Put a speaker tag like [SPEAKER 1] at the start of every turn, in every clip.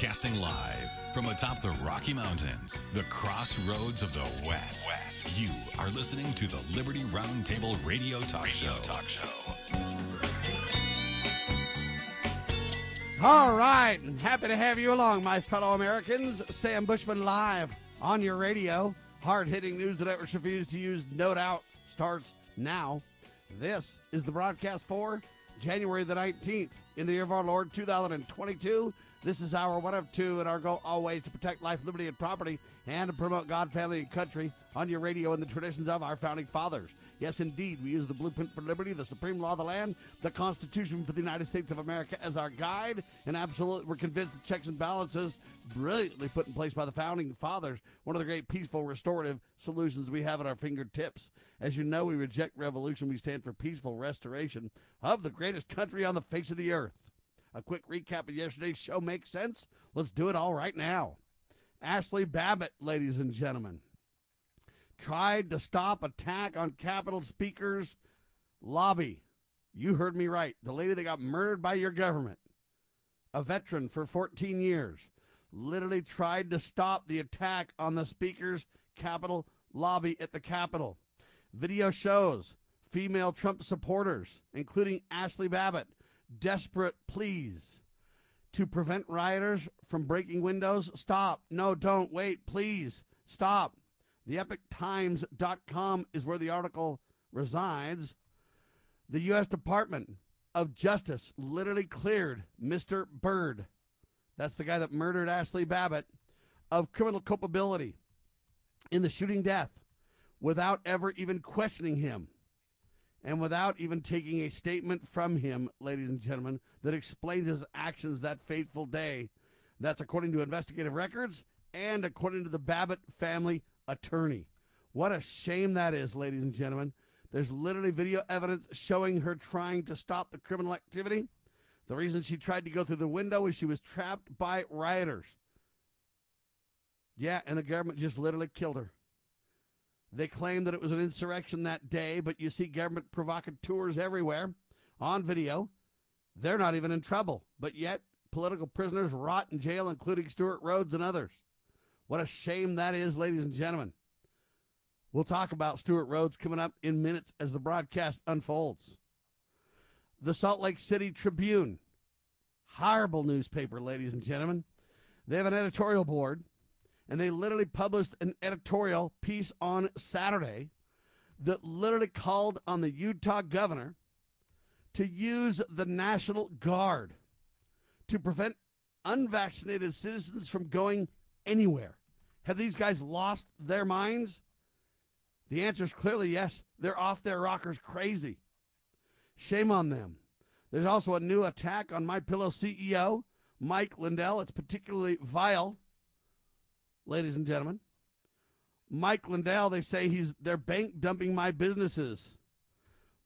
[SPEAKER 1] Broadcasting live from atop the Rocky Mountains, the crossroads of the West. West. You are listening to the Liberty Roundtable Radio Talk radio Show. Talk Show.
[SPEAKER 2] All right, and happy to have you along, my fellow Americans. Sam Bushman live on your radio. Hard hitting news that networks refuse to use, no doubt, starts now. This is the broadcast for January the 19th in the year of our Lord 2022. This is our one of two, and our goal always to protect life, liberty, and property, and to promote God, family, and country on your radio and the traditions of our founding fathers. Yes, indeed, we use the blueprint for liberty, the supreme law of the land, the Constitution for the United States of America as our guide, and absolutely, we're convinced the checks and balances, brilliantly put in place by the founding fathers, one of the great peaceful restorative solutions we have at our fingertips. As you know, we reject revolution. We stand for peaceful restoration of the greatest country on the face of the earth. A quick recap of yesterday's show makes sense? Let's do it all right now. Ashley Babbitt, ladies and gentlemen, tried to stop attack on Capitol Speaker's lobby. You heard me right. The lady that got murdered by your government, a veteran for 14 years, literally tried to stop the attack on the Speaker's Capitol lobby at the Capitol. Video shows female Trump supporters, including Ashley Babbitt, desperate pleas to prevent rioters from breaking windows. Stop. No, don't. Wait, please. Stop. TheEpochTimes.com is where the article resides. The U.S. Department of Justice literally cleared Mr. Byrd, that's the guy that murdered Ashley Babbitt, of criminal culpability in the shooting death without ever even questioning him and without even taking a statement from him, ladies and gentlemen, that explains his actions that fateful day. That's according to investigative records and according to the Babbitt family attorney. What a shame that is, ladies and gentlemen. There's literally video evidence showing her trying to stop the criminal activity. The reason she tried to go through the window is she was trapped by rioters. Yeah, and the government just literally killed her. They claim that it was an insurrection that day, but you see government provocateurs everywhere on video. They're not even in trouble, but yet political prisoners rot in jail, including Stewart Rhodes and others. What a shame that is, ladies and gentlemen. We'll talk about Stewart Rhodes coming up in minutes as the broadcast unfolds. The Salt Lake City Tribune, horrible newspaper, ladies and gentlemen. They have an editorial board and they literally published an editorial piece on Saturday that literally called on the Utah governor to use the National Guard to prevent unvaccinated citizens from going anywhere. Have these guys lost their minds? The answer is clearly yes. They're off their rockers crazy. Shame on them. There's also a new attack on My Pillow CEO, Mike Lindell. It's particularly vile ladies and gentlemen. Mike Lindell, they say he's they're bank dumping my businesses,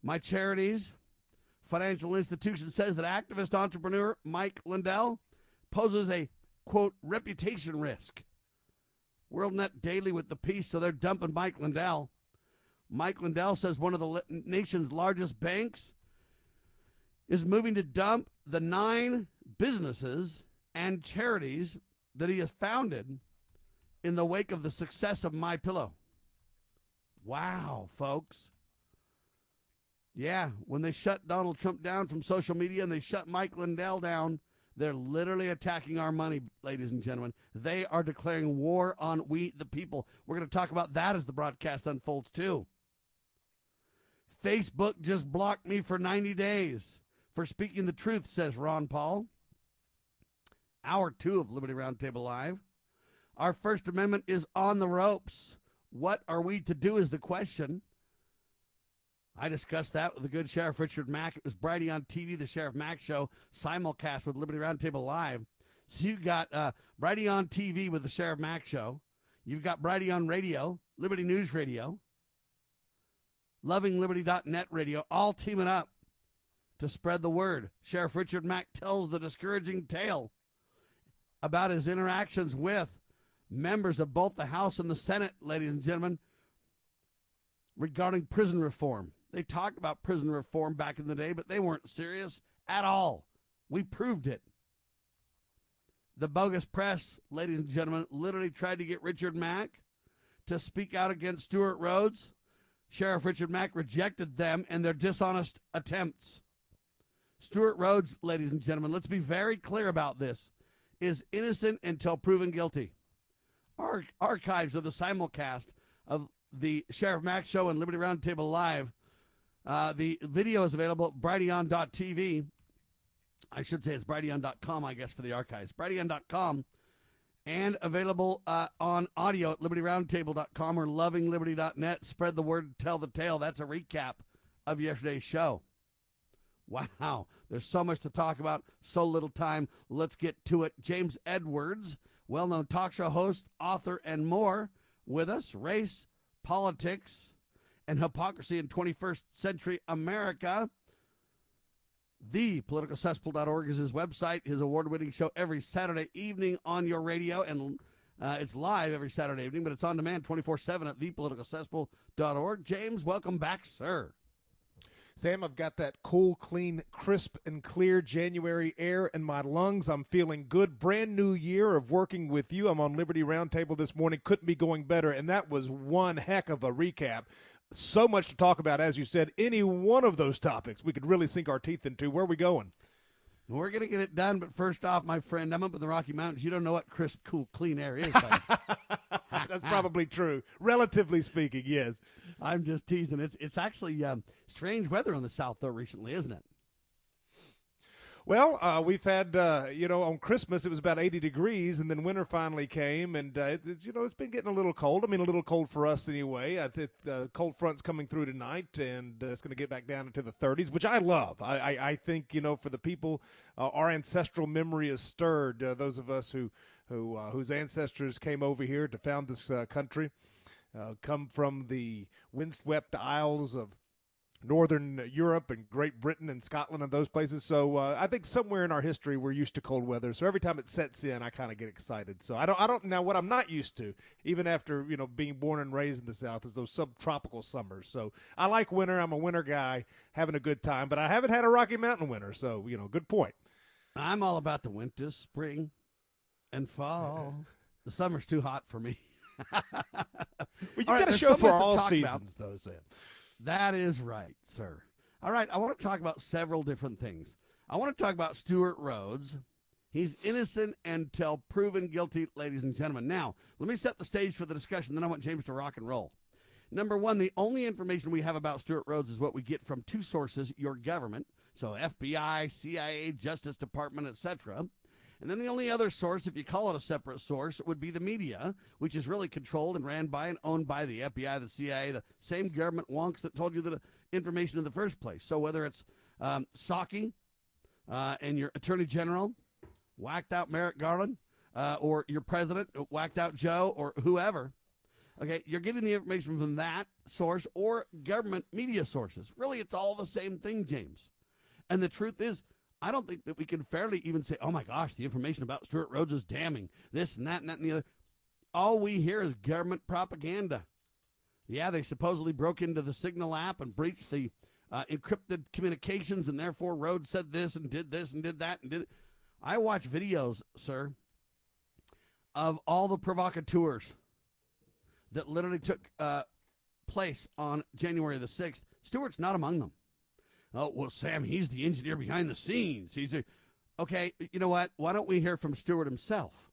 [SPEAKER 2] my charities, financial institution says that activist entrepreneur Mike Lindell poses a quote reputation risk. WorldNet Daily with the piece, so they're dumping Mike Lindell. Mike Lindell says one of the nation's largest banks is moving to dump the nine businesses and charities that he has founded in the wake of the success of My Pillow. Wow, folks. Yeah, when they shut Donald Trump down from social media and they shut Mike Lindell down, they're literally attacking our money, ladies and gentlemen. They are declaring war on we, the people. We're going to talk about that as the broadcast unfolds, too. Facebook just blocked me for 90 days for speaking the truth, says Ron Paul. Hour two of Liberty Roundtable Live. Our First Amendment is on the ropes. What are we to do is the question. I discussed that with the good Sheriff Richard Mack. It was Brighteon TV, the Sheriff Mack Show, simulcast with Liberty Roundtable Live. So you got uh, Brighteon TV with the Sheriff Mack Show. You've got Brighteon radio, Liberty News Radio, LovingLiberty.net radio, all teaming up to spread the word. Sheriff Richard Mack tells the discouraging tale about his interactions with members of both the House and the Senate, ladies and gentlemen, regarding prison reform. They talked about prison reform back in the day, but they weren't serious at all. We proved it. the bogus press, ladies and gentlemen, literally tried to get Richard Mack to speak out against Stewart Rhodes. Sheriff Richard Mack rejected them and their dishonest attempts. Stewart Rhodes, ladies and gentlemen, let's be very clear about this, is innocent until proven guilty. Archives of the simulcast of the Sheriff Mack Show and Liberty Roundtable Live. Uh, the video is available at brighteon.tv. I should say it's brighteon.com, I guess, for the archives. brighteon.com and available uh, on audio at libertyroundtable.com or lovingliberty.net. Spread the word, tell the tale. That's a recap of yesterday's show. Wow, there's so much to talk about, so little time. Let's get to it. James Edwards, well known talk show host, author, and more, with us. Race, politics, and hypocrisy in 21st century America. ThePoliticalCesspool.org is his website, his award winning show every Saturday evening on your radio. And uh, it's live every Saturday evening, but it's on demand 24 7 at ThePoliticalCesspool.org. James, welcome back, sir.
[SPEAKER 3] Sam, I've got that cool, clean, crisp, and clear January air in my lungs. I'm feeling good. Brand new year of working with you. I'm on Liberty Roundtable this morning. Couldn't be going better. And that was one heck of a recap so much to talk about, as you said. Any one of those topics we could really sink our teeth into. Where are we going?
[SPEAKER 2] We're going to get it done, but first off, my friend, I'm up in the Rocky Mountains. You don't know what crisp, cool, clean air is.
[SPEAKER 3] That's probably true, relatively speaking. Yes,
[SPEAKER 2] I'm just teasing. It's it's actually um, strange weather on the south though recently, isn't it?
[SPEAKER 3] Well, uh, we've had, uh, you know, on Christmas it was about 80 degrees, and then winter finally came, and uh, it, it, you know it's been getting a little cold. I mean, a little cold for us anyway. I think the cold front's coming through tonight, and uh, it's going to get back down into the 30s, which I love. I, I, I think you know for the people, uh, our ancestral memory is stirred. Uh, those of us who who whose ancestors came over here to found this country, come from the windswept isles of Northern Europe and Great Britain and Scotland and those places. So uh, I think somewhere in our history we're used to cold weather. So every time it sets in, I kind of get excited. So I don't, I don't now what I'm not used to, even after you know being born and raised in the South, is those subtropical summers. So I like winter. I'm a winter guy, having a good time. But I haven't had a Rocky Mountain winter, so you know, good point.
[SPEAKER 2] I'm all about the winter, spring, and fall. the summer's too hot for me.
[SPEAKER 3] Well, you've got a show for all seasons, about. though, Sam.
[SPEAKER 2] That is right, sir. All right, I want to talk about several different things. I want to talk about Stewart Rhodes. He's innocent until proven guilty, ladies and gentlemen. Now, let me set the stage for the discussion, then I want James to rock and roll. Number one, the only information we have about Stewart Rhodes is what we get from two sources your government, so FBI, CIA, Justice Department, etc. And then the only other source, if you call it a separate source, would be the media, which is really controlled and ran by and owned by the FBI, the CIA, the same government wonks that told you the information in the first place. So whether it's um, uh, and your Attorney General, whacked out Merrick Garland, uh, or your president, whacked out Joe, or whoever, okay, you're getting the information from that source or government media sources. Really, it's all the same thing, James. And the truth is, I don't think that we can fairly even say, oh my gosh, the information about Stewart Rhodes is damning. This and that and that and the other. All we hear is government propaganda. Yeah, they supposedly broke into the Signal app and breached the uh, encrypted communications, and therefore Rhodes said this and did this and did that and did it. I watch videos, sir, of all the provocateurs that literally took uh, place on January the 6th. Stewart's not among them oh, well, Sam, he's the engineer behind the scenes. He's a, okay, you know what? Why don't we hear from Stewart himself?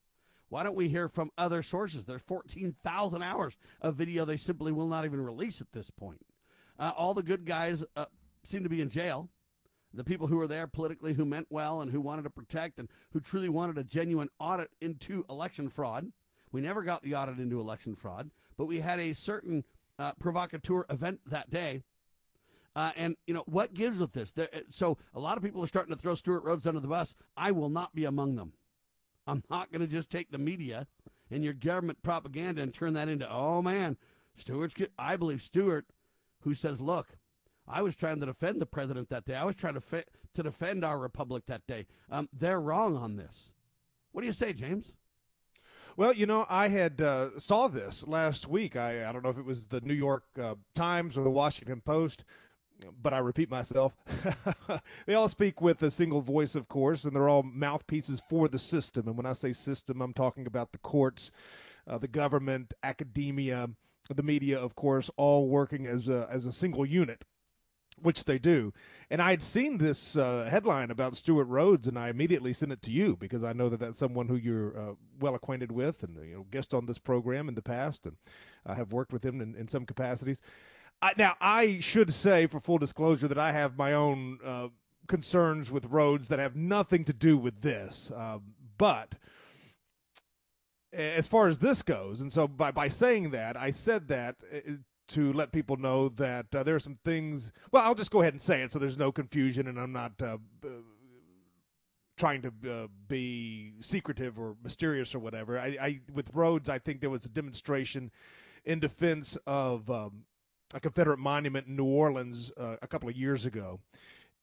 [SPEAKER 2] Why don't we hear from other sources? There's 14,000 hours of video they simply will not even release at this point. Uh, all the good guys uh, seem to be in jail. The people who were there politically, who meant well and who wanted to protect and who truly wanted a genuine audit into election fraud. We never got the audit into election fraud, but we had a certain uh, provocateur event that day uh, and you know what gives with this? Uh, so a lot of people are starting to throw Stewart Rhodes under the bus. I will not be among them. I'm not going to just take the media and your government propaganda and turn that into oh man, Stewart's. I believe Stewart, who says, look, I was trying to defend the president that day. I was trying to fi- to defend our republic that day. Um, they're wrong on this. What do you say, James?
[SPEAKER 3] Well, you know, I had uh, saw this last week. I I don't know if it was the New York uh, Times or the Washington Post but I repeat myself. they all speak with a single voice, of course, and they're all mouthpieces for the system. And when I say system, I'm talking about the courts, uh, the government, academia, the media, of course, all working as a, as a single unit which they do. And I had seen this uh, headline about Stewart Rhodes, and I immediately sent it to you because I know that that's someone who you're uh, well acquainted with, and you know, guest on this program in the past, and I have worked with him in, in some capacities. I, now, I should say, for full disclosure, that I have my own uh, concerns with Rhodes that have nothing to do with this, um, but as far as this goes, and so by by saying that, I said that uh, to let people know that uh, there are some things. Well, I'll just go ahead and say it so there's no confusion, and I'm not uh, trying to uh, be secretive or mysterious or whatever. I, I, with Rhodes, I think there was a demonstration in defense of um, a Confederate monument in New Orleans uh, a couple of years ago.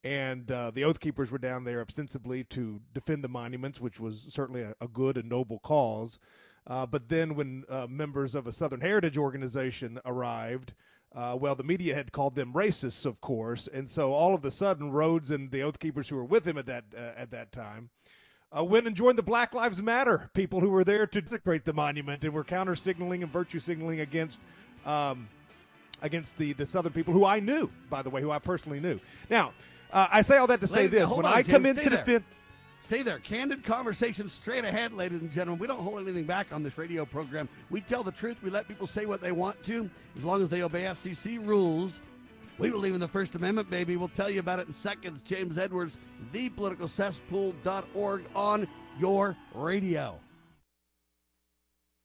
[SPEAKER 3] And uh, the Oath Keepers were down there ostensibly to defend the monuments, which was certainly a, a good and noble cause. Uh, but then when uh, members of a Southern Heritage organization arrived, uh, well, the media had called them racists, of course, and so all of a sudden, Rhodes and the Oath Keepers who were with him at that uh, at that time uh, went and joined the Black Lives Matter people who were there to desecrate the monument and were counter signaling and virtue signaling against. Um, against the, the Southern people who I knew, by the way, who I personally knew. Now, uh, I say all that to say
[SPEAKER 2] Ladies,
[SPEAKER 3] this: when
[SPEAKER 2] on,
[SPEAKER 3] I
[SPEAKER 2] James,
[SPEAKER 3] come into
[SPEAKER 2] there.
[SPEAKER 3] defend,
[SPEAKER 2] Stay there. Candid conversation straight ahead, ladies and gentlemen. We don't hold anything back on this radio program. We tell the truth. We let people say what they want to, as long as they obey FCC rules. We believe in the First Amendment, baby. We'll tell you about it in seconds. James Edwards, thepoliticalcesspool.org on your radio.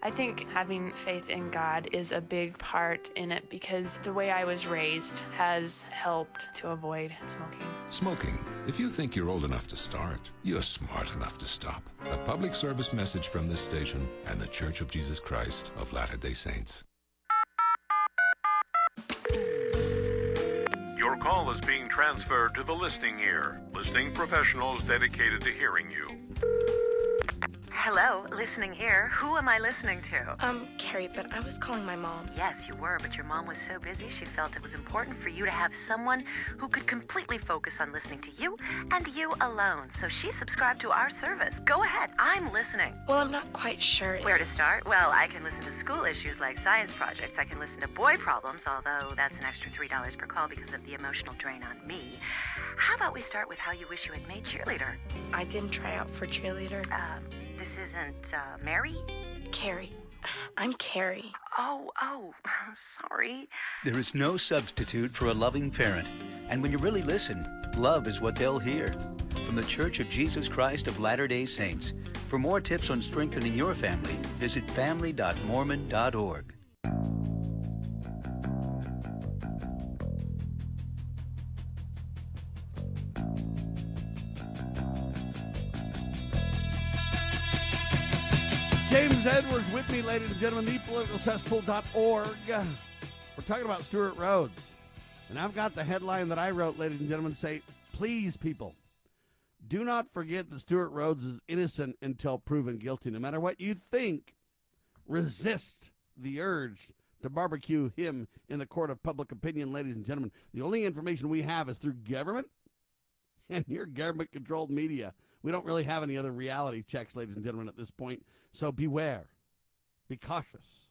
[SPEAKER 4] I think having faith in God is a big part in it because the way I was raised has helped to avoid smoking.
[SPEAKER 5] Smoking. If you think you're old enough to start, you're smart enough to stop. A public service message from this station and the Church of Jesus Christ of Latter day Saints.
[SPEAKER 6] Your call is being transferred to the listening ear. Listening professionals dedicated to hearing you.
[SPEAKER 7] Hello, listening here. Who am I listening to?
[SPEAKER 8] Um, Carrie, but I was calling my mom.
[SPEAKER 7] Yes, you were, but your mom was so busy she felt it was important for you to have someone who could completely focus on listening to you and you alone. So she subscribed to our service. Go ahead, I'm listening.
[SPEAKER 8] Well, I'm not quite sure.
[SPEAKER 7] Where to start? Well, I can listen to school issues like science projects. I can listen to boy problems, although that's an extra $3 per call because of the emotional drain on me. How about we start with how you wish you had made cheerleader?
[SPEAKER 8] I didn't try out for cheerleader.
[SPEAKER 7] Um, this isn't uh, Mary?
[SPEAKER 8] Carrie. I'm Carrie.
[SPEAKER 7] Oh, oh, sorry.
[SPEAKER 9] There is no substitute for a loving parent. And when you really listen, love is what they'll hear. From the Church of Jesus Christ of Latter day Saints. For more tips on strengthening your family, visit family.mormon.org.
[SPEAKER 2] James Edwards with me, ladies and gentlemen, thepoliticalcesspool.org. We're talking about Stewart Rhodes. And I've got the headline that I wrote, ladies and gentlemen, say, please, people, do not forget that Stewart Rhodes is innocent until proven guilty. No matter what you think, resist the urge to barbecue him in the court of public opinion, ladies and gentlemen. The only information we have is through government and your government controlled media. We don't really have any other reality checks, ladies and gentlemen, at this point. So beware, be cautious,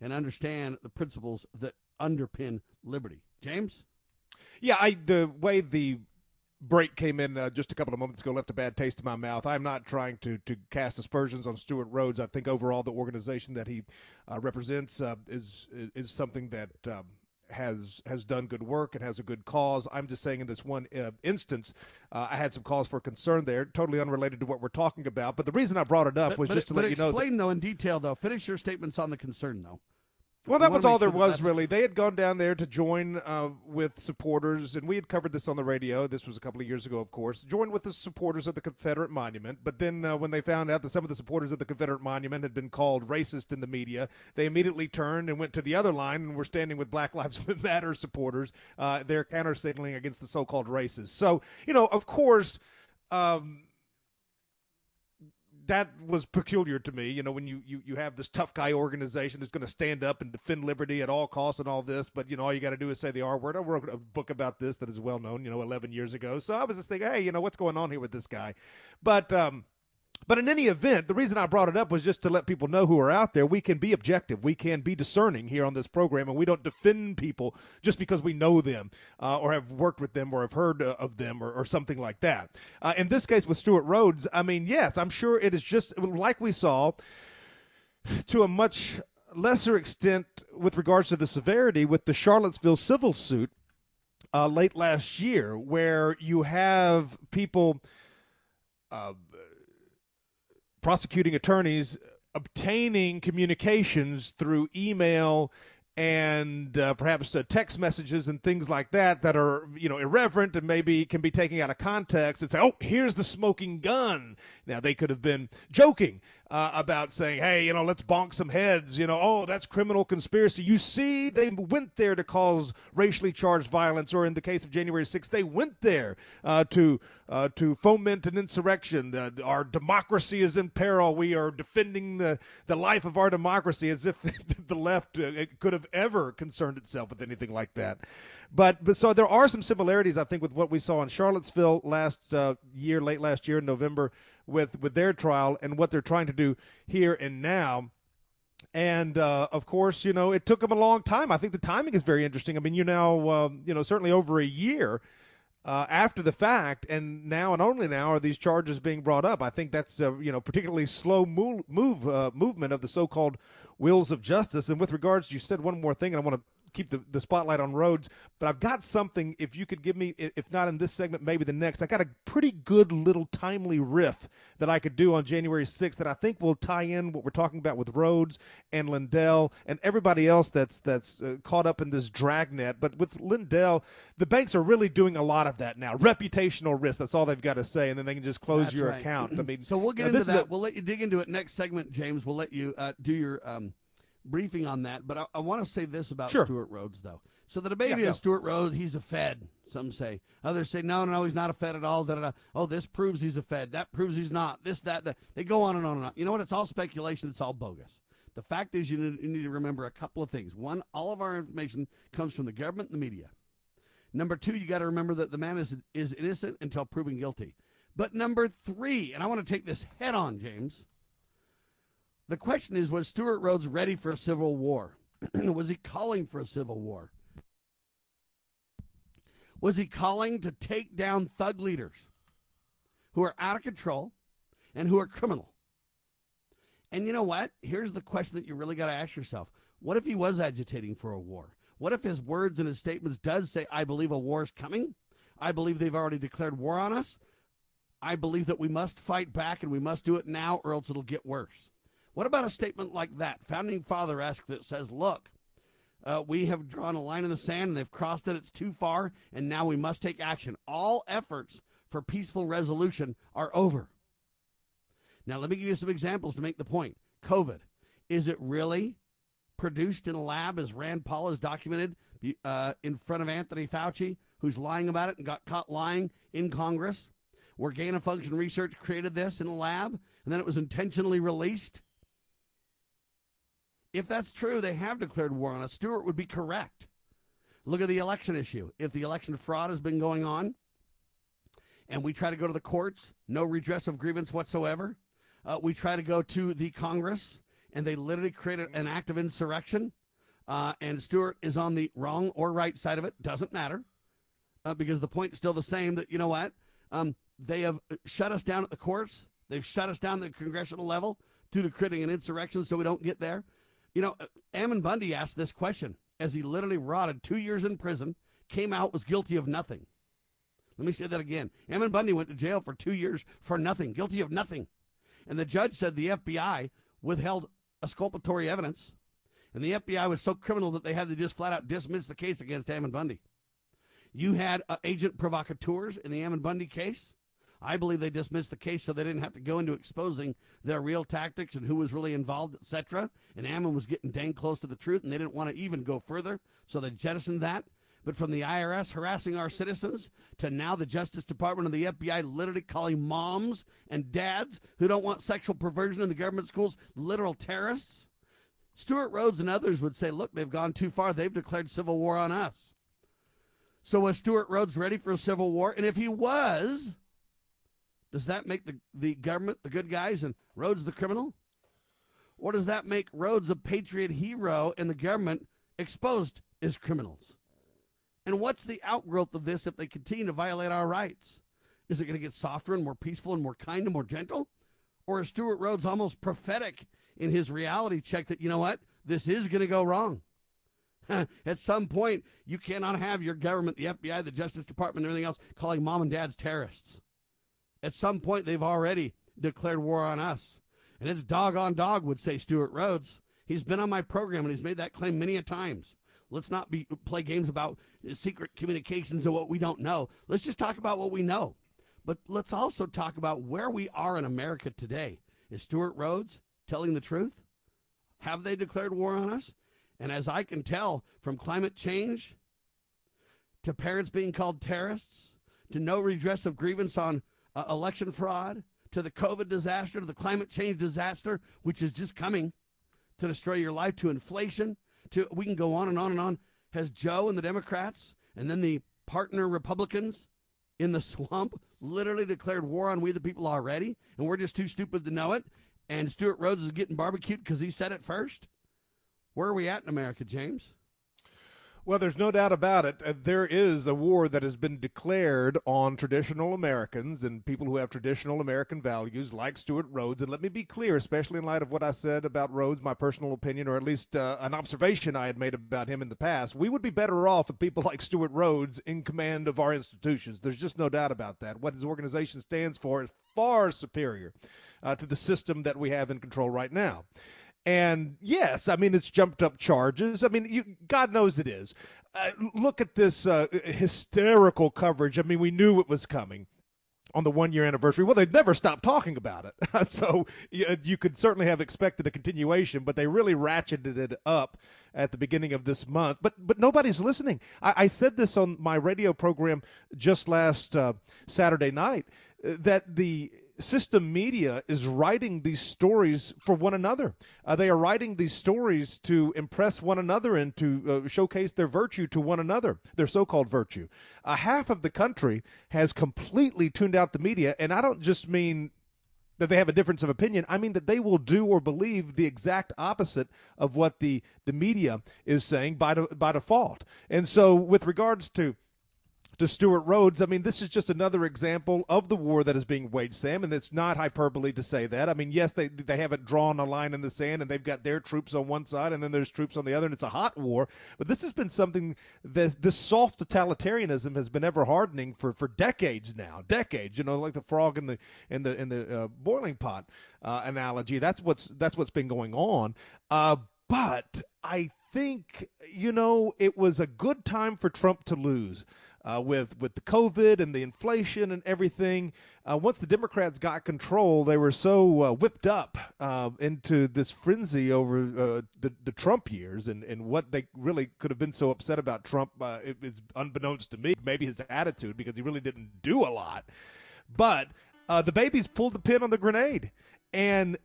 [SPEAKER 2] and understand the principles that underpin liberty. James?
[SPEAKER 3] Yeah, I the way the break came in uh, just a couple of moments ago left a bad taste in my mouth. I'm not trying to to cast aspersions on Stewart Rhodes. I think overall the organization that he uh, represents uh, is is something that um, has has done good work and has a good cause. I'm just saying in this one uh, instance, uh, I had some cause for concern there, totally unrelated to what we're talking about. But the reason I brought it up
[SPEAKER 2] But-
[SPEAKER 3] was
[SPEAKER 2] but-
[SPEAKER 3] just to let you know. that-
[SPEAKER 2] Explain though in detail though. Finish your statements on the concern though.
[SPEAKER 3] Well, that was all there was really. They had gone down there to join uh, with supporters, and we had covered this on the radio. This was a couple of years ago, of course. Joined with the supporters of the Confederate Monument, but then uh, when they found out that some of the supporters of the Confederate Monument had been called racist in the media, they immediately turned and went to the other line and were standing with Black Lives Matter supporters. Uh, they're counter signaling against the so-called racists. So, you know, of course. Um, that was peculiar to me. You know, when you, you, you have this tough guy organization that's going to stand up and defend liberty at all costs and all this, but, you know, all you got to do is say the R word. I wrote a book about this that is well known, you know, 11 years ago. So I was just thinking, hey, you know, what's going on here with this guy? But, um, but in any event, the reason I brought it up was just to let people know who are out there. We can be objective. We can be discerning here on this program, and we don't defend people just because we know them uh, or have worked with them or have heard uh, of them or, or something like that. Uh, in this case with Stewart Rhodes, I mean, yes, I'm sure it is just like we saw to a much lesser extent with regards to the severity with the Charlottesville civil suit uh, late last year, where you have people. Uh, prosecuting attorneys obtaining communications through email and uh, perhaps uh, text messages and things like that that are you know irreverent and maybe can be taken out of context and say oh here's the smoking gun. Now they could have been joking uh, about saying hey you know let's bonk some heads you know oh that's criminal conspiracy. You see they went there to cause racially charged violence or in the case of January 6th they went there uh, to uh, to foment an insurrection. Our democracy is in peril. We are defending the the life of our democracy as if the left uh, could have ever concerned itself with anything like that but but so there are some similarities I think with what we saw in Charlottesville last uh, year late last year in November with with their trial and what they're trying to do here and now and uh, of course, you know, it took them a long time. I think the timing is very interesting. I mean, you're now, um, you know, certainly over a year uh, after the fact, and now and only now are these charges being brought up. I think that's, uh, you know, particularly slow move, move uh, movement of the so-called wheels of justice. And with regards, you said one more thing, and I want to keep the, the spotlight on Rhodes, but I've got something. If you could give me, if not in this segment, maybe the next, I got a pretty good little timely riff that I could do on January 6th that I think will tie in what we're talking about with Rhodes and Lindell and everybody else that's that's uh, caught up in this dragnet. But with Lindell, the banks are really doing a lot of that now. Reputational risk. That's all they've got to say, and then they can just close
[SPEAKER 2] That's
[SPEAKER 3] your
[SPEAKER 2] right.
[SPEAKER 3] account. I mean,
[SPEAKER 2] so we'll get into
[SPEAKER 3] this
[SPEAKER 2] that.
[SPEAKER 3] a-
[SPEAKER 2] we'll let you dig into it next segment, James. We'll let you uh, do your um, briefing on that. But I, I want to say this about
[SPEAKER 3] Sure.
[SPEAKER 2] Stewart Rhodes, though. So the debate
[SPEAKER 3] Yeah,
[SPEAKER 2] is
[SPEAKER 3] go.
[SPEAKER 2] Stewart Rhodes, he's a Fed. Some say. Others say, no, no, no, he's not a Fed at all. Da, da, da. Oh, this proves he's a Fed. That proves he's not. This, that, that. They go on and on and on. You know what? It's all speculation. It's all bogus. The fact is, you need, you need to remember a couple of things. One, all of our information comes from the government and the media. Number two, you got to remember that the man is is innocent until proven guilty. But number three, and I want to take this head on, James. The question is, was Stewart Rhodes ready for a civil war? was he calling for a civil war? Was he calling to take down thug leaders who are out of control and who are criminal? And you know what? Here's the question that you really got to ask yourself. What if he was agitating for a war? What if his words and his statements does say, I believe a war is coming? I believe they've already declared war on us. I believe that we must fight back and we must do it now or else it'll get worse. What about a statement like that? Founding Father esque that says, look, uh, we have drawn a line in the sand and they've crossed it. It's too far, and now we must take action. All efforts for peaceful resolution are over. Now, let me give you some examples to make the point. COVID. Is it really produced in a lab, as Rand Paul has documented uh, in front of Anthony Fauci, who's lying about it and got caught lying in Congress? Where gain of function research created this in a lab and then it was intentionally released? If that's true, they have declared war on us. Stewart would be correct. Look at the election issue. If the election fraud has been going on and we try to go to the courts, no redress of grievance whatsoever, uh, we try to go to the Congress and they literally created an act of insurrection, uh, and Stewart is on the wrong or right side of it, doesn't matter, uh, because the point is still the same that, you know what? Um, they have shut us down at the courts, they've shut us down at the congressional level due to creating an insurrection so we don't get there. You know, uh, Ammon Bundy asked this question as he literally rotted two years in prison, came out, was guilty of nothing. Let me say that again. Ammon Bundy went to jail for two years for nothing, guilty of nothing. And the judge said the FBI withheld exculpatory evidence. And the FBI was so criminal that they had to just flat out dismiss the case against Ammon Bundy. You had uh, agent provocateurs in the Ammon Bundy case. I believe they dismissed the case so they didn't have to go into exposing their real tactics and who was really involved, etc. And Ammon was getting dang close to the truth, and they didn't want to even go further, so they jettisoned that. But from the IRS harassing our citizens to now the Justice Department and the FBI literally calling moms and dads who don't want sexual perversion in the government schools literal terrorists. Stewart Rhodes and others would say, look, they've gone too far. They've declared civil war on us. So was Stewart Rhodes ready for a civil war? And if he was, does that make the, the government the good guys and Rhodes the criminal? Or does that make Rhodes a patriot hero and the government exposed as criminals? And what's the outgrowth of this if they continue to violate our rights? Is it going to get softer and more peaceful and more kind and more gentle? Or is Stewart Rhodes almost prophetic in his reality check that, you know what, this is going to go wrong? At some point, you cannot have your government, the FBI, the Justice Department, and everything else calling mom and dads terrorists. At some point, they've already declared war on us. And it's dog on dog, would say Stewart Rhodes. He's been on my program and he's made that claim many a times. Let's not be play games about secret communications and what we don't know. Let's just talk about what we know. But let's also talk about where we are in America today. Is Stewart Rhodes telling the truth? Have they declared war on us? And as I can tell from climate change to parents being called terrorists to no redress of grievance on uh, election fraud to the COVID disaster to the climate change disaster, which is just coming to destroy your life, to inflation, to we can go on and on and on. Has Joe and the Democrats and then the partner Republicans in the swamp literally declared war on we the people already, and we're just too stupid to know it? And Stewart Rhodes is getting barbecued because he said it first. Where are we at in America, James?
[SPEAKER 3] Well, there's no doubt about it. Uh, there is a war that has been declared on traditional Americans and people who have traditional American values, like Stewart Rhodes. And let me be clear, especially in light of what I said about Rhodes, my personal opinion, or at least uh, an observation I had made about him in the past. We would be better off with people like Stewart Rhodes in command of our institutions. There's just no doubt about that. What his organization stands for is far superior uh, to the system that we have in control right now. And yes, I mean it's jumped up charges. I mean, you, God knows it is. Uh, look at this uh, hysterical coverage. I mean, we knew it was coming on the one year anniversary. Well, they've never stopped talking about it. so you, you, could certainly have expected a continuation, but they really ratcheted it up at the beginning of this month. But but nobody's listening. I, I said this on my radio program just last uh, Saturday night uh, that the system media is writing these stories for one another. Uh, they are writing these stories to impress one another and to uh, showcase their virtue to one another, their so called virtue. Uh, half of the country has completely tuned out the media, and I don't just mean that they have a difference of opinion. I mean that they will do or believe the exact opposite of what the, the media is saying by, de- by default. And so, with regards to to Stewart Rhodes. I mean, this is just another example of the war that is being waged, Sam, and it's not hyperbole to say that. I mean, yes, they they haven't drawn a line in the sand, and they've got their troops on one side, and then there's troops on the other, and it's a hot war. But this has been something that this soft totalitarianism has been ever hardening for, for decades now, decades. You know, like the frog in the in the in the uh, boiling pot uh, analogy. That's what's that's what's been going on. Uh, but I think you know it was a good time for Trump to lose uh, with with the COVID and the inflation and everything. Uh, once the Democrats got control, they were so uh, whipped up uh, into this frenzy over uh, the the Trump years and, and what they really could have been so upset about Trump. Uh, it, it's unbeknownst to me, maybe his attitude because he really didn't do a lot, but. the babies pulled the pin on the grenade, and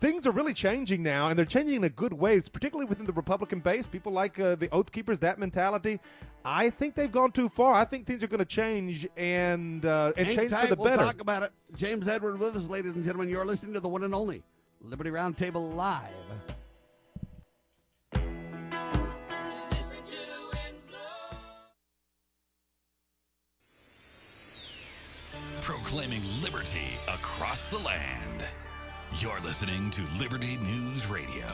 [SPEAKER 3] things are really changing now, and they're changing in a good way, it's particularly within the Republican base. People like uh, the Oath Keepers, that mentality. I think they've gone too far. I think things are going to change and uh, and
[SPEAKER 2] Hang
[SPEAKER 3] change
[SPEAKER 2] tight,
[SPEAKER 3] for the
[SPEAKER 2] we'll
[SPEAKER 3] better.
[SPEAKER 2] talk about it. James Edward with us, ladies and gentlemen. You're listening to the one and only Liberty Roundtable Live.
[SPEAKER 1] Proclaiming liberty across the land. You're listening to Liberty News Radio.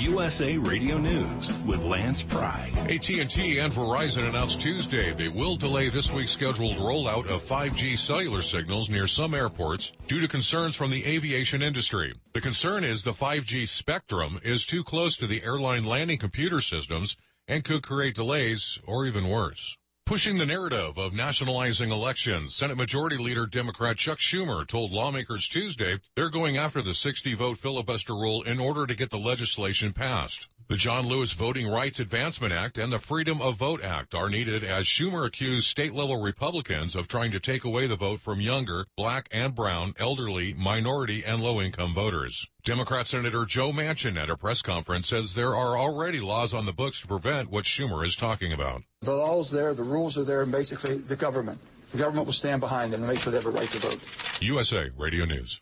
[SPEAKER 10] USA Radio News with Lance Pry.
[SPEAKER 6] AT&T and Verizon announced Tuesday they will delay this week's scheduled rollout of 5G cellular signals near some airports due to concerns from the aviation industry. The concern is the 5G spectrum is too close to the airline landing computer systems and could create delays or even worse. Pushing the narrative of nationalizing elections, Senate Majority Leader Democrat Chuck Schumer told lawmakers Tuesday they're going after the 60 vote filibuster rule in order to get the legislation passed. The John Lewis Voting Rights Advancement Act and the Freedom of Vote Act are needed as Schumer accused state level Republicans of trying to take away the vote from younger, black and brown, elderly, minority, and low income voters. Democrat Senator Joe Manchin at a press conference says there are already laws on the books to prevent what Schumer is talking about.
[SPEAKER 11] The laws there, the rules are there, and basically the government. The government will stand behind them and make sure they have a right to vote.
[SPEAKER 6] USA Radio News.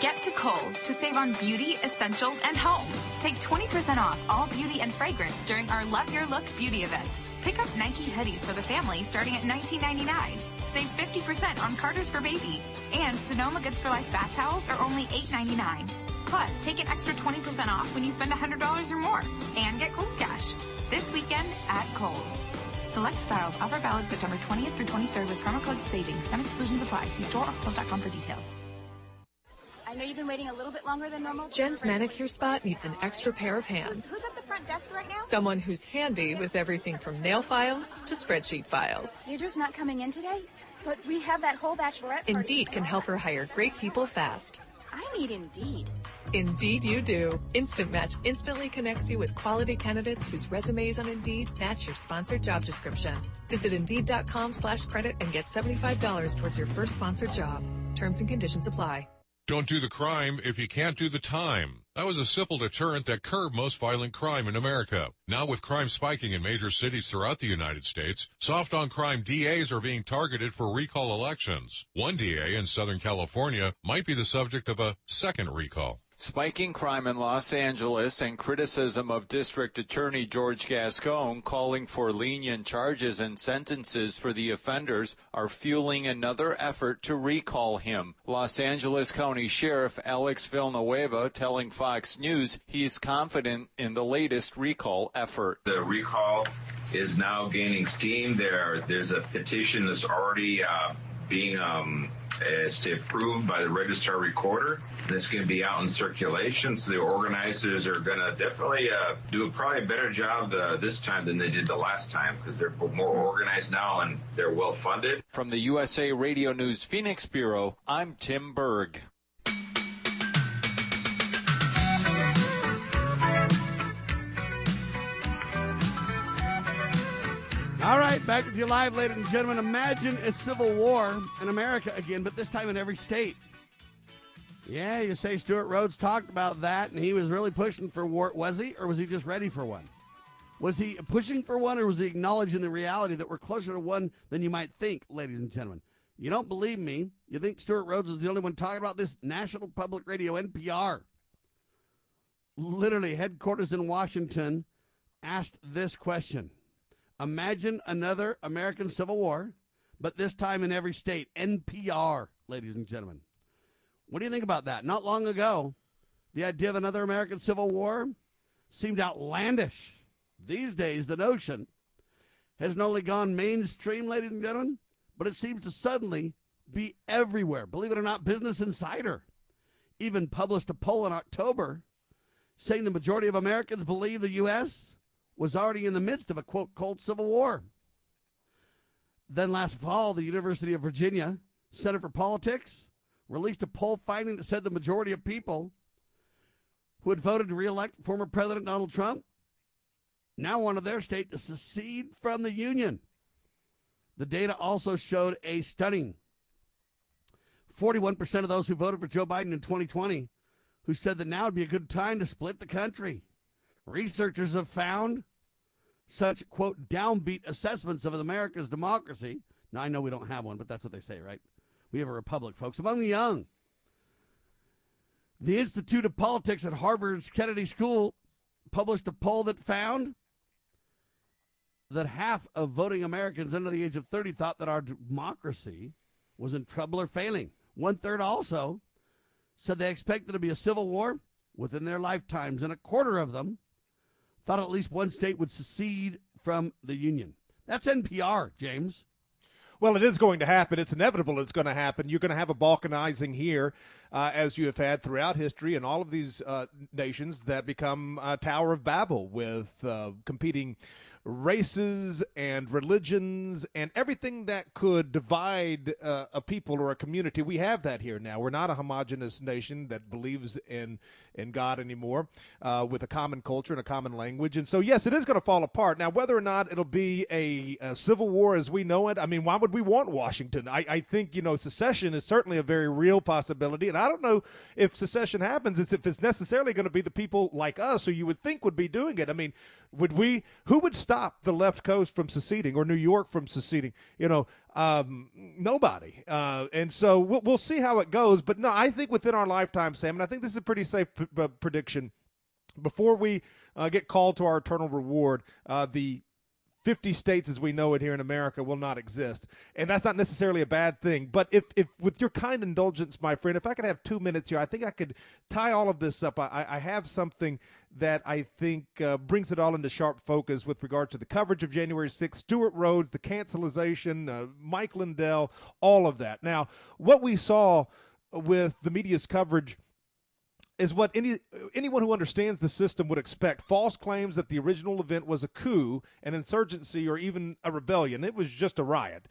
[SPEAKER 12] Get to Kohl's to save on beauty, essentials, and home. Take 20% off all beauty and fragrance during our Love Your Look beauty event. Pick up Nike hoodies for the family starting at $19.99. Save 50% on Carter's for baby. And Sonoma Goods for Life bath towels are only $8.99. Plus, take an extra 20% off when you spend $100 or more. And get Kohl's Cash. This weekend at Kohl's. Select styles offer valid September 20th through 23rd with promo code SAVINGS. Some exclusions apply. See store or Kohl's.com for details.
[SPEAKER 13] I know you've been waiting a little bit longer than normal.
[SPEAKER 14] Jen's manicure spot needs an extra pair of hands.
[SPEAKER 13] Who's at the front desk right now?
[SPEAKER 14] Someone who's handy with everything from nail files to spreadsheet files.
[SPEAKER 13] Deirdre's not coming in today, but we have that whole bachelorette party.
[SPEAKER 14] Indeed can help her hire great people fast.
[SPEAKER 13] I need Indeed.
[SPEAKER 14] Indeed, you do. Instant Match instantly connects you with quality candidates whose resumes on Indeed match your sponsored job description. Visit Indeed.com slash credit and get $75 towards your first sponsored job. Terms and conditions apply.
[SPEAKER 6] Don't do the crime if you can't do the time. That was a simple deterrent that curbed most violent crime in America. Now with crime spiking in major cities throughout the United States, soft on crime DAs are being targeted for recall elections. One DA in Southern California might be the subject of a second recall.
[SPEAKER 15] Spiking crime in Los Angeles and criticism of District Attorney George Gascon calling for lenient charges and sentences for the offenders are fueling another effort to recall him. Los Angeles County Sheriff Alex Villanueva telling Fox News he's confident in the latest recall effort.
[SPEAKER 16] The recall is now gaining steam. There, there's a petition that's already uh, being um, is to approved by the registrar recorder. And it's going to be out in circulation. So the organizers are going to definitely uh, do a probably a better job uh, this time than they did the last time because they're more organized now and they're well funded.
[SPEAKER 15] From the USA Radio News Phoenix Bureau, I'm Tim Berg.
[SPEAKER 2] All right, back with you live, ladies and gentlemen. Imagine a civil war in America again, but this time in every state. Yeah, you say Stewart Rhodes talked about that, and he was really pushing for war. Was he, or was he just ready for one? Was he pushing for one, or was he acknowledging the reality that we're closer to one than you might think, ladies and gentlemen? You don't believe me? You think Stewart Rhodes is the only one talking about this? National Public Radio, NPR, literally headquarters in Washington, asked this question. Imagine another American Civil War, but this time in every state. NPR, ladies and gentlemen. What do you think about that? Not long ago, the idea of another American Civil War seemed outlandish. These days, the notion has not only gone mainstream, ladies and gentlemen, but it seems to suddenly be everywhere. Believe it or not, Business Insider even published a poll in October saying the majority of Americans believe the U.S was already in the midst of a quote cold civil war. Then last fall, the University of Virginia Center for Politics released a poll finding that said the majority of people who had voted to reelect former President Donald Trump now wanted their state to secede from the Union. The data also showed a stunning 41% of those who voted for Joe Biden in 2020 who said that now would be a good time to split the country. Researchers have found such, quote, downbeat assessments of America's democracy. Now, I know we don't have one, but that's what they say, right? We have a republic, folks. Among the young, the Institute of Politics at Harvard's Kennedy School published a poll that found that half of voting Americans under the age of 30 thought that our democracy was in trouble or failing. One third also said they expected to be a civil war within their lifetimes, and a quarter of them thought at least one state would secede from the Union. That's NPR, James.
[SPEAKER 3] Well, it is going to happen. It's inevitable it's going to happen. You're going to have a balkanizing here, uh, as you have had throughout history, and all of these uh, nations that become a Tower of Babel with uh, competing races and religions and everything that could divide uh, a people or a community. We have that here now. We're not a homogenous nation that believes in in God anymore, uh, with a common culture and a common language. And so, yes, it is going to fall apart. Now, whether or not it'll be a, a, civil war as we know it, I mean, why would we want Washington? I, I think you know secession is certainly a very real possibility, and I don't know if secession happens. It's if it's necessarily going to be the people like us who you would think would be doing it. I mean, would we? Who would stop the left coast from seceding or New York from seceding? You know, um, nobody. Uh, and so we'll, we'll, see how it goes. But no, I think within our lifetime, Sam, and I think this is a pretty safe p- p- prediction. Before we uh, get called to our eternal reward, uh, the 50 states as we know it here in America will not exist. And that's not necessarily a bad thing. But if, if with your kind indulgence, my friend, if I could have two minutes here, I think I could tie all of this up. I, I have something that I think uh, brings it all into sharp focus with regard to the coverage of January 6th, Stewart Rhodes, the cancelization, uh, Mike Lindell, all of that. Now, what we saw with the media's coverage – is what any anyone who understands the system would expect. False claims that the original event was a coup, an insurgency, or even a rebellion. It was just a riot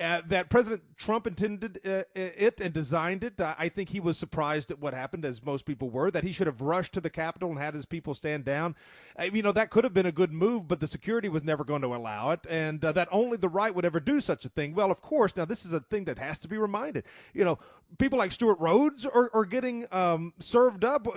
[SPEAKER 3] uh, that President Trump intended uh, it and designed it. I think he was surprised at what happened, as most people were, that he should have rushed to the Capitol and had his people stand down. Uh, you know, that could have been a good move, but the security was never going to allow it, and uh, that only the right would ever do such a thing. Well, of course, now this is a thing that has to be reminded. You know, people like Stewart Rhodes are, are getting um, served up.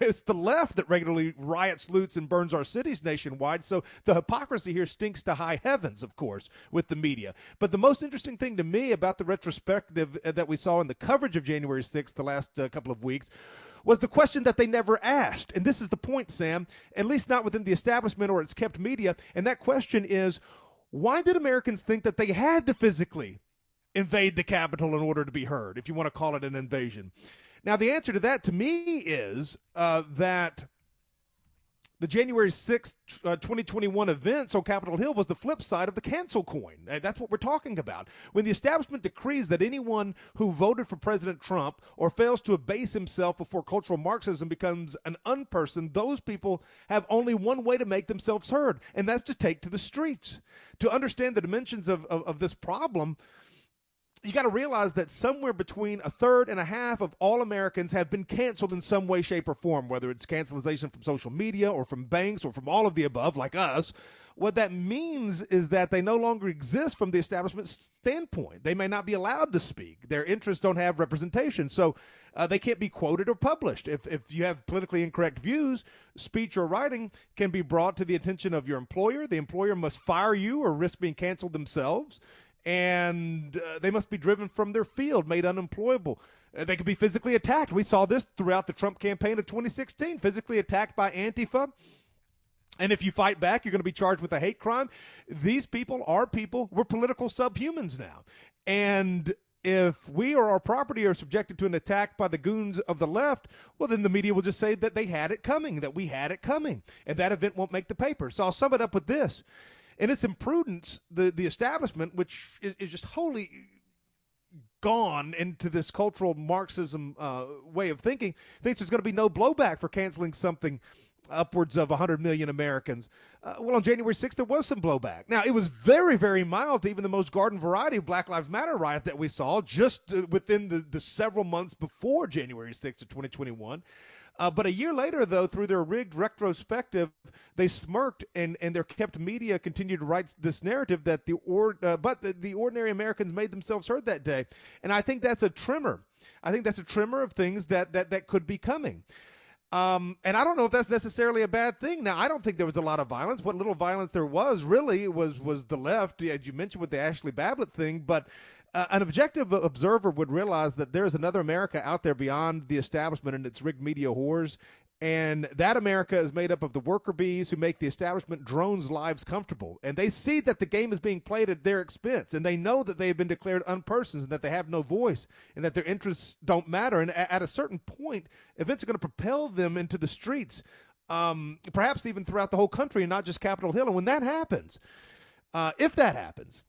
[SPEAKER 3] it's the left that regularly riots, loots, and burns our cities nationwide. So the hypocrisy here stinks to high heavens, of course, with the media. But the most interesting thing to me about the retrospective uh, that we saw in the coverage of January 6th the last uh, couple of weeks was the question that they never asked. And this is the point, Sam, at least not within the establishment or its kept media. And that question is why did Americans think that they had to physically invade the Capitol in order to be heard, if you want to call it an invasion? Now, the answer to that to me is uh, that the January 6th, uh, 2021 events on Capitol Hill was the flip side of the cancel coin. Uh, that's what we're talking about. When the establishment decrees that anyone who voted for President Trump or fails to abase himself before cultural Marxism becomes an unperson, those people have only one way to make themselves heard, and that's to take to the streets. To understand the dimensions of, of, of this problem, you got to realize that somewhere between a third and a half of all Americans have been canceled in some way, shape, or form, whether it's cancellation from social media or from banks or from all of the above, like us. What that means is that they no longer exist from the establishment standpoint. They may not be allowed to speak. Their interests don't have representation. So uh, they can't be quoted or published. If, if you have politically incorrect views, speech or writing can be brought to the attention of your employer. The employer must fire you or risk being canceled themselves and uh, they must be driven from their field, made unemployable. Uh, they could be physically attacked. We saw this throughout the Trump campaign of 2016, physically attacked by Antifa. And if you fight back, you're going to be charged with a hate crime. These people are people. We're political subhumans now. And if we or our property are subjected to an attack by the goons of the left, well, then the media will just say that they had it coming, that we had it coming, and that event won't make the paper. So I'll sum it up with this in its imprudence, the, the establishment, which is, is just wholly gone into this cultural Marxism uh, way of thinking, thinks there's going to be no blowback for canceling something upwards of 100 million Americans. Uh, well, on January 6th, there was some blowback. Now, it was very, very mild to even the most garden variety Black Lives Matter riot that we saw just uh, within the, the several months before January 6th of 2021. Uh, but a year later, though, through their rigged retrospective, they smirked and, and their kept media continued to write this narrative that the or uh, but the, the ordinary Americans made themselves heard that day, and I think that's a tremor. I think that's a tremor of things that that that could be coming. Um, and I don't know if that's necessarily a bad thing. Now, I don't think there was a lot of violence. What little violence there was really was was the left, as you mentioned with the Ashley Babbitt thing. But uh, an objective observer would realize that there's another America out there beyond the establishment and its rigged media whores And that America is made up of the worker bees who make the establishment drones' lives comfortable. And they see that the game is being played at their expense. And they know that they have been declared unpersons and that they have no voice and that their interests don't matter. And at a certain point, events are going to propel them into the streets, um, perhaps even throughout the whole country and not just Capitol Hill. And when that happens, uh, if that happens,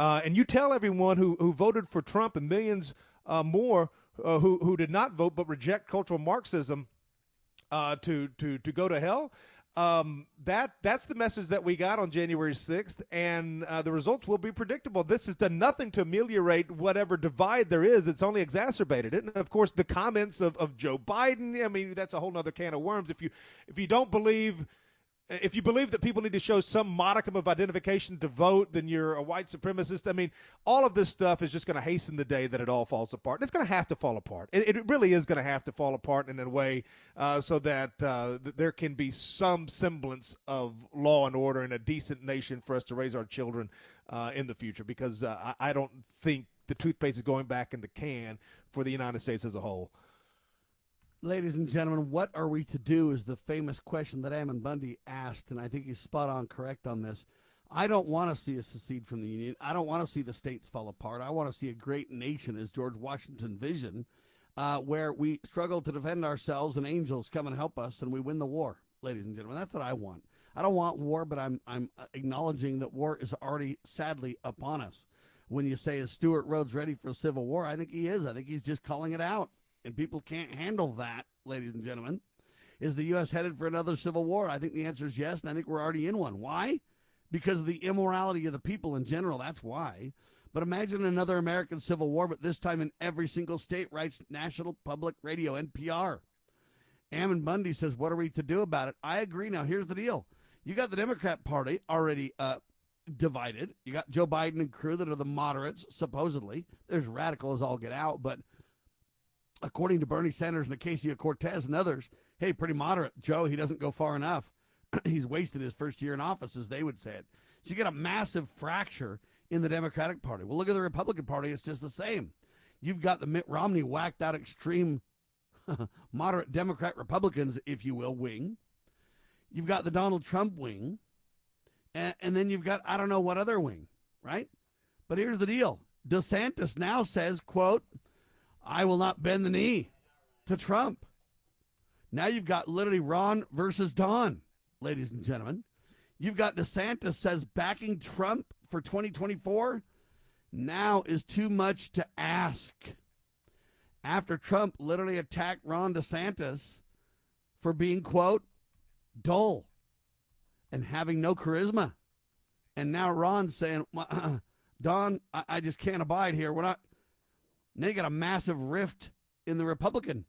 [SPEAKER 3] uh, and you tell everyone who, who voted for Trump and millions uh, more uh, who, who did not vote but reject cultural Marxism uh, to to to go to hell. Um, that that's the message that we got on January 6th, and uh, the results will be predictable. This has done nothing to ameliorate whatever divide there is. It's only exacerbated it. And of course, the comments of, of Joe Biden. I mean, that's a whole other can of worms. If you if you don't believe if you believe that people need to show some modicum of identification to vote, then you're a white supremacist. I mean, all of this stuff is just going to hasten the day that it all falls apart. It's going to have to fall apart. It, it really is going to have to fall apart in a way uh, so that uh, th- there can be some semblance of law and order in a decent nation for us to raise our children uh, in the future. Because uh, I, I don't think the toothpaste is going back in the can for the United States as a whole.
[SPEAKER 2] Ladies and gentlemen, what are we to do is the famous question that Ammon Bundy asked, and I think he's spot on correct on this. I don't want to see us secede from the Union. I don't want to see the states fall apart. I want to see a great nation as George Washington vision, uh, where we struggle to defend ourselves and angels come and help us and we win the war, ladies and gentlemen. That's what I want. I don't want war, but I'm, I'm acknowledging that war is already sadly upon us. When you say, is Stewart Rhodes ready for a civil war? I think he is. I think he's just calling it out and people can't handle that, ladies and gentlemen. Is the U.S. headed for another civil war? I think the answer is yes, and I think we're already in one. Why? Because of the immorality of the people in general. That's why. But imagine another American Civil War, but this time in every single state, writes National Public Radio, NPR. Ammon Bundy says, What are we to do about it? I agree. Now, here's the deal you got the Democrat Party already uh, divided. You got Joe Biden and crew that are the moderates, supposedly. There's radical as all get out, but according to Bernie Sanders and Ocasio Cortez and others, hey, pretty moderate. Joe, he doesn't go far enough. He's wasted his first year in office, as they would say it. So you get a massive fracture in the Democratic Party. Well, look at the Republican Party. It's just the same. You've got the Mitt Romney whacked out extreme moderate Democrat Republicans, if you will, wing. You've got the Donald Trump wing. And, and then you've got, I don't know what other wing, right? But here's the deal. DeSantis now says, quote, I will not bend the knee to Trump. Now you've got literally Ron versus Don, ladies and gentlemen. You've got DeSantis says backing Trump for 2024 now is too much to ask. After Trump literally attacked Ron DeSantis for being, quote, dull and having no charisma. And now Ron saying, uh-uh. Don, I, I just can't abide here. We're not, now you got a massive rift in the Republican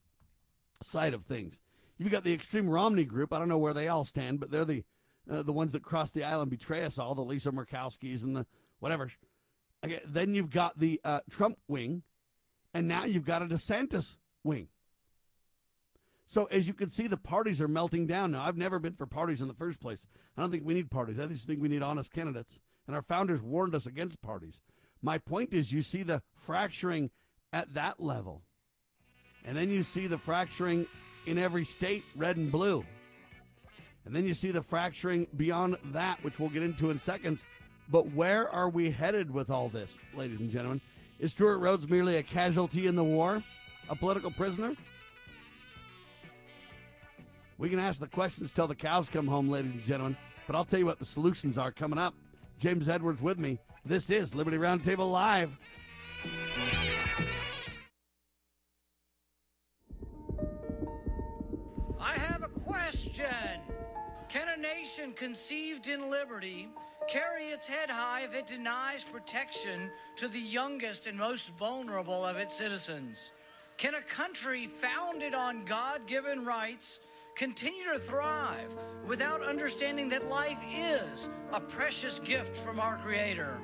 [SPEAKER 2] side of things. You've got the extreme Romney group. I don't know where they all stand, but they're the uh, the ones that cross the aisle and betray us all, the Lisa Murkowskis and the whatever. Okay, then you've got the uh, Trump wing, and now you've got a DeSantis wing. So as you can see, the parties are melting down now. I've never been for parties in the first place. I don't think we need parties. I just think we need honest candidates. And our founders warned us against parties. My point is, you see the fracturing at that level. And then you see the fracturing in every state, red and blue. And then you see the fracturing beyond that, which we'll get into in seconds. But where are we headed with all this, ladies and gentlemen? Is Stewart Rhodes merely a casualty in the war? A political prisoner? We can ask the questions till the cows come home, ladies and gentlemen. But I'll tell you what the solutions are coming up. James Edwards with me. This is Liberty Roundtable Live.
[SPEAKER 17] Question. Can a nation conceived in liberty carry its head high if it denies protection to the youngest and most vulnerable of its citizens? Can a country founded on God given rights continue to thrive without understanding that life is a precious gift from our Creator?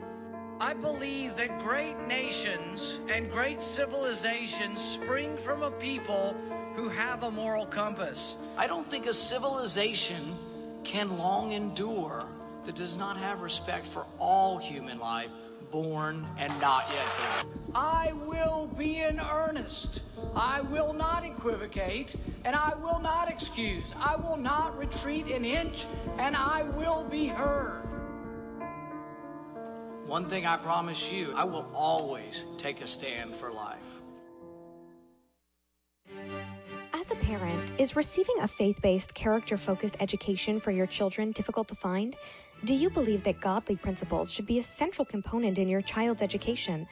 [SPEAKER 17] I believe that great nations and great civilizations spring from a people who have a moral compass. I don't think a civilization can long endure that does not have respect for all human life, born and not yet born. I will be in earnest. I will not equivocate and I will not excuse. I will not retreat an inch and I will be heard. One thing I promise you I will always take a stand for life.
[SPEAKER 18] As a parent, is receiving a faith based, character focused education for your children difficult to find? Do you believe that godly principles should be a central component in your child's education?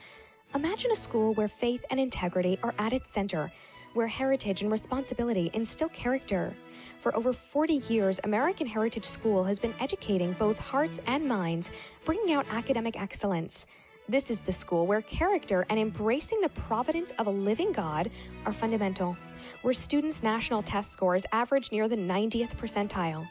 [SPEAKER 18] Imagine a school where faith and integrity are at its center, where heritage and responsibility instill character. For over 40 years, American Heritage School has been educating both hearts and minds, bringing out academic excellence. This is the school where character and embracing the providence of a living God are fundamental, where students' national test scores average near the 90th percentile.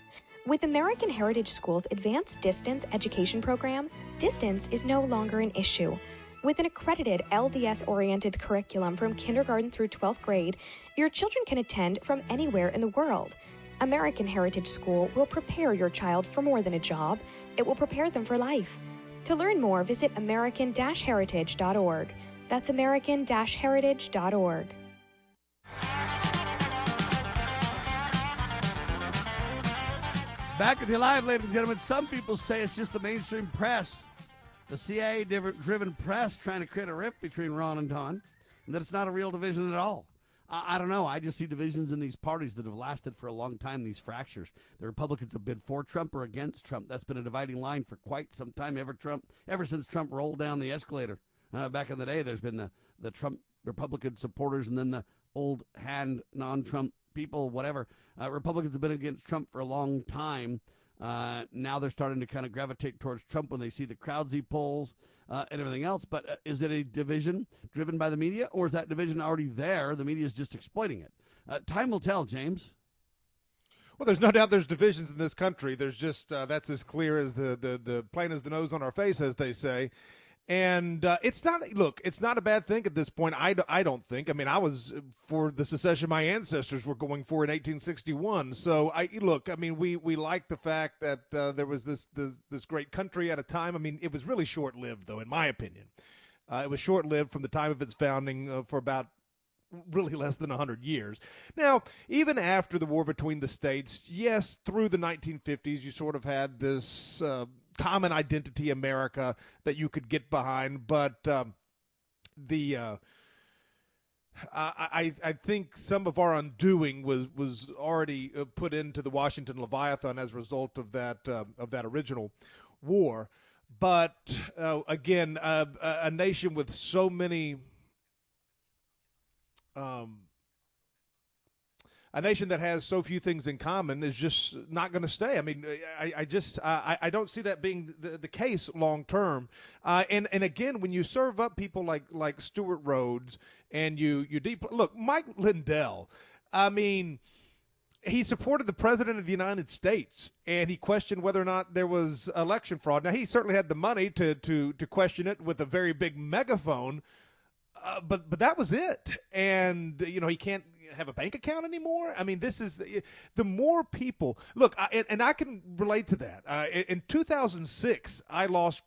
[SPEAKER 18] With American Heritage School's advanced distance education program, distance is no longer an issue. With an accredited LDS oriented curriculum from kindergarten through 12th grade, your children can attend from anywhere in the world. American Heritage School will prepare your child for more than a job, it will prepare them for life. To learn more, visit American Heritage.org. That's American Heritage.org.
[SPEAKER 2] Back at the live, ladies and gentlemen, some people say it's just the mainstream press, the CIA driven press trying to create a rift between Ron and Don, and that it's not a real division at all. I, I don't know. I just see divisions in these parties that have lasted for a long time, these fractures. The Republicans have been for Trump or against Trump. That's been a dividing line for quite some time, ever Trump, ever since Trump rolled down the escalator. Uh, back in the day, there's been the, the Trump Republican supporters and then the old hand non Trump people, whatever. Uh, Republicans have been against Trump for a long time. Uh, now they're starting to kind of gravitate towards Trump when they see the crowds he pulls uh, and everything else. But uh, is it a division driven by the media, or is that division already there? The media is just exploiting it. Uh, time will tell, James.
[SPEAKER 3] Well, there's no doubt there's divisions in this country. There's just uh, that's as clear as the, the the plain as the nose on our face, as they say and uh, it's not look it's not a bad thing at this point. I, I don't think. I mean i was for the secession my ancestors were going for in 1861 so i look i mean we we like the fact that uh, there was this, this this great country at a time. I mean it was really short lived though in my opinion. Uh, it was short lived from the time of its founding uh, for about really less than 100 years. Now, even after the war between the states, yes, through the 1950s, you sort of had this uh, common identity America that you could get behind, but um, the uh, I I think some of our undoing was was already uh, put into the Washington Leviathan as a result of that uh, of that original war. But uh, again, uh, a nation with so many um, a nation that has so few things in common is just not going to stay. I mean, I, I just I, I don't see that being the, the case long term. Uh, and and again, when you serve up people like like Stewart Rhodes and you you deep look Mike Lindell, I mean. He supported the president of the United States, and he questioned whether or not there was election fraud. Now, he certainly had the money to to to question it with a very big megaphone, uh, but but that was it. And you know he can't have a bank account anymore. I mean, this is the, the more people look, I, and, and, I can relate to that. Uh, in 2006, I lost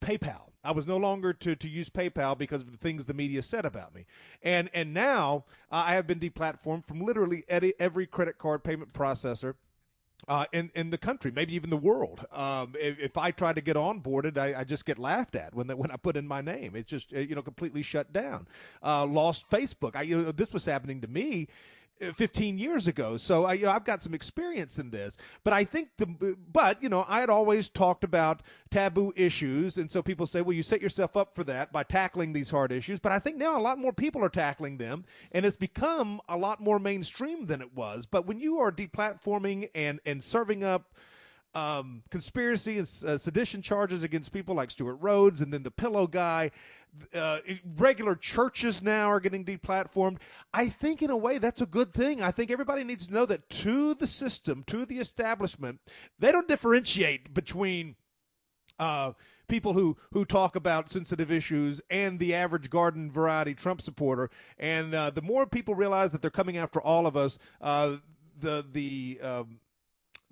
[SPEAKER 3] PayPal. I was no longer to, to use PayPal because of the things the media said about me, and and now uh, I have been deplatformed from literally every credit card payment processor uh, in in the country, maybe even the world. Um, if, if, I try to get onboarded, I, I just get laughed at when the, when I put in my name. It's just you know completely shut down. Uh, lost Facebook. I, you know, this was happening to me 15 years ago. So I, you know, I've got some experience in this. But I think the, but you know, I had always talked about taboo issues, and so people say, well, you set yourself up for that by tackling these hard issues. But I think now a lot more people are tackling them, and it's become a lot more mainstream than it was. But when you are deplatforming and and serving up um, conspiracy and uh, sedition charges against people like Stewart Rhodes and then the pillow guy uh, regular churches now are getting deplatformed. I think, in a way, that's a good thing. I think everybody needs to know that to the system, to the establishment, they don't differentiate between uh, people who who talk about sensitive issues and the average garden variety Trump supporter. And uh, the more people realize that they're coming after all of us, uh, the the um,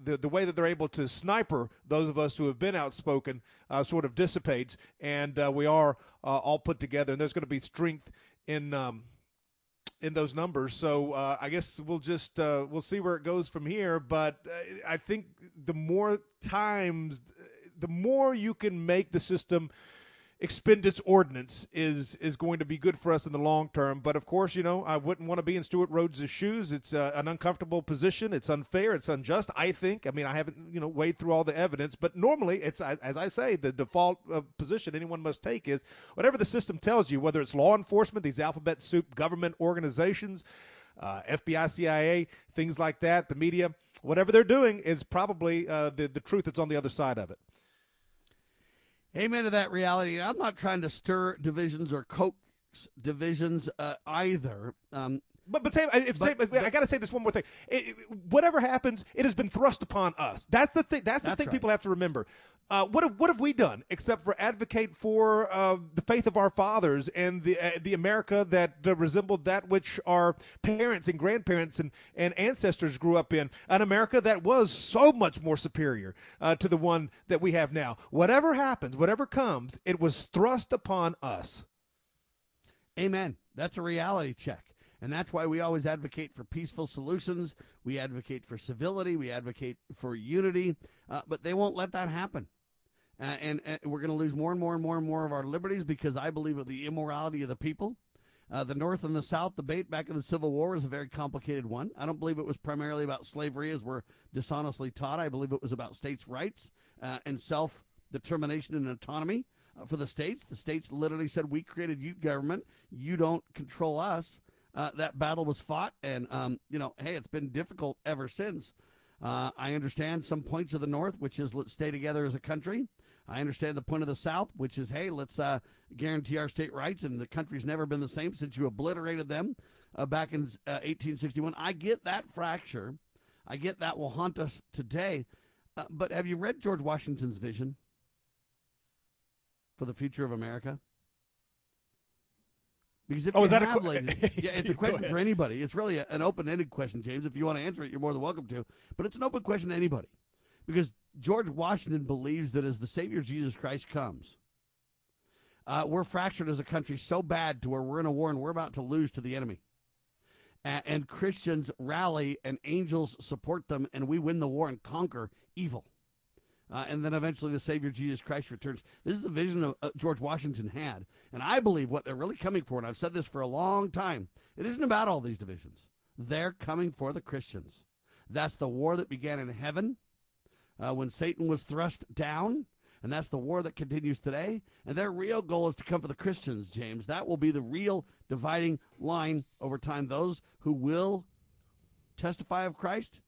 [SPEAKER 3] the the way that they're able to sniper those of us who have been outspoken uh, sort of dissipates, and uh, we are uh, all put together. And there's going to be strength in. Um, in those numbers, so uh, I guess we'll just uh, we'll see where it goes from here. But I think the more times, the more you can make the system expend its ordinance is is going to be good for us in the long term. But of course, you know, I wouldn't want to be in Stewart Rhodes' shoes. It's uh, an uncomfortable position. It's unfair. It's unjust. I think. I mean, I haven't you know weighed through all the evidence, but normally it's as I say, the default uh, position anyone must take is whatever the system tells you, whether it's law enforcement, these alphabet soup government organizations. Uh, FBI, CIA, things like that, the media, whatever they're doing is probably uh, the the truth that's on the other side of it.
[SPEAKER 2] Amen to that reality. I'm not trying to stir divisions or coax divisions uh, either. Um,
[SPEAKER 3] but but, Sam, if but, Sam, I got to say this one more thing. It, it, whatever happens, it has been thrust upon us. That's the thing. That's the
[SPEAKER 2] That's
[SPEAKER 3] thing
[SPEAKER 2] right.
[SPEAKER 3] people have to remember. Uh, what have what have we done except for advocate for uh, the faith of our fathers and the uh, the America that uh, resembled that which our parents and grandparents and, and ancestors grew up in, an America that was so much more superior uh, to the one that we have now. Whatever happens, whatever comes, it was thrust upon us.
[SPEAKER 2] Amen. That's a reality check. And that's why we always advocate for peaceful solutions. We advocate for civility. We advocate for unity. Uh, but they won't let that happen. Uh, and, and we're going to lose more and more and more and more of our liberties because I believe of the immorality of the people. Uh, the North and the South debate back in the Civil War was a very complicated one. I don't believe it was primarily about slavery as we're dishonestly taught. I believe it was about states' rights uh, and self determination and autonomy uh, for the states. The states literally said, We created you, government. You don't control us. Uh, that battle was fought, and, um, you know, hey, it's been difficult ever since. Uh, I understand some points of the North, which is let's stay together as a country. I understand the point of the South, which is, hey, let's uh, guarantee our state rights, and the country's never been the same since you obliterated them uh, back in uh, 1861. I get that fracture. I get that will haunt us today. Uh, but have you read George Washington's vision for the future of America? Because if
[SPEAKER 3] Oh,
[SPEAKER 2] you
[SPEAKER 3] is that a
[SPEAKER 2] have,
[SPEAKER 3] que-
[SPEAKER 2] ladies, yeah, it's a question for anybody. It's really a, an open-ended question, James. If you want to answer it, you're more than welcome to. But it's an open question to anybody, because George Washington believes that as the Savior Jesus Christ comes, uh, we're fractured as a country so bad to where we're in a war and we're about to lose to the enemy. A- and Christians rally and angels support them, and we win the war and conquer evil. Uh, and then eventually the Savior Jesus Christ returns. This is a vision of, uh, George Washington had. And I believe what they're really coming for, and I've said this for a long time, it isn't about all these divisions. They're coming for the Christians. That's the war that began in heaven uh, when Satan was thrust down. And that's the war that continues today. And their real goal is to come for the Christians, James. That will be the real dividing line over time. Those who will testify of Christ,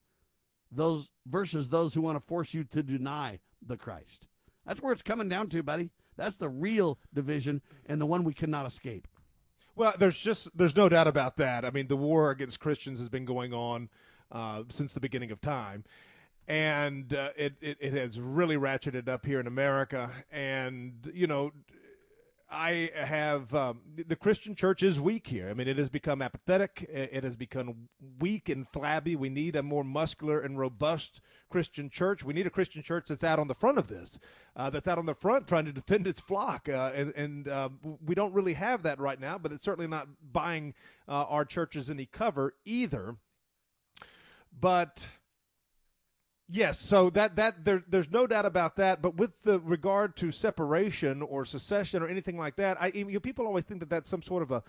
[SPEAKER 2] those versus those who want to force you to deny the Christ. That's where it's coming down to, buddy. That's the real division and the one we cannot escape.
[SPEAKER 3] Well, there's just there's no doubt about that. I mean, the war against Christians has been going on uh, since the beginning of time, and uh, it, it it has really ratcheted up here in America. And you know, I have um, the Christian church is weak here. I mean, it has become apathetic. It has become weak and flabby. We need a more muscular and robust Christian church. We need a Christian church that's out on the front of this, uh, that's out on the front trying to defend its flock. Uh, and and um, we don't really have that right now. But it's certainly not buying uh, our churches any cover either. But Yes, so that that there, there's no doubt about that. But with the regard to separation or secession or anything like that, I you know, people always think that that's some sort of a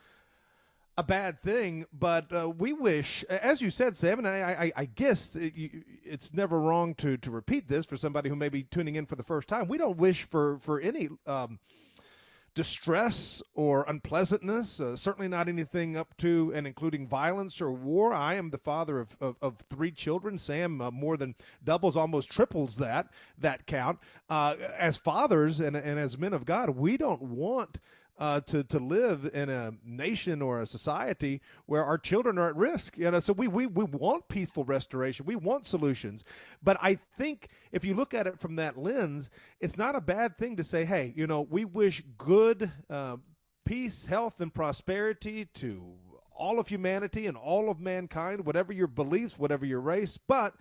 [SPEAKER 3] a bad thing. But uh, we wish, as you said, Sam, and I, I, I guess it, you, it's never wrong to to repeat this for somebody who may be tuning in for the first time. We don't wish for for any. Um, distress or unpleasantness, uh, certainly not anything up to and including violence or war. I am the father of, of, of three children. Sam uh, more than doubles, almost triples that that count. Uh, as fathers and, and as men of God, we don't want uh, to to live in a nation or a society where our children are at risk. You know, so we we we want peaceful restoration. We want solutions. But I think if you look at it from that lens, it's not a bad thing to say, hey, you know, we wish good uh, peace, health, and prosperity to all of humanity and all of mankind, whatever your beliefs, whatever your race, but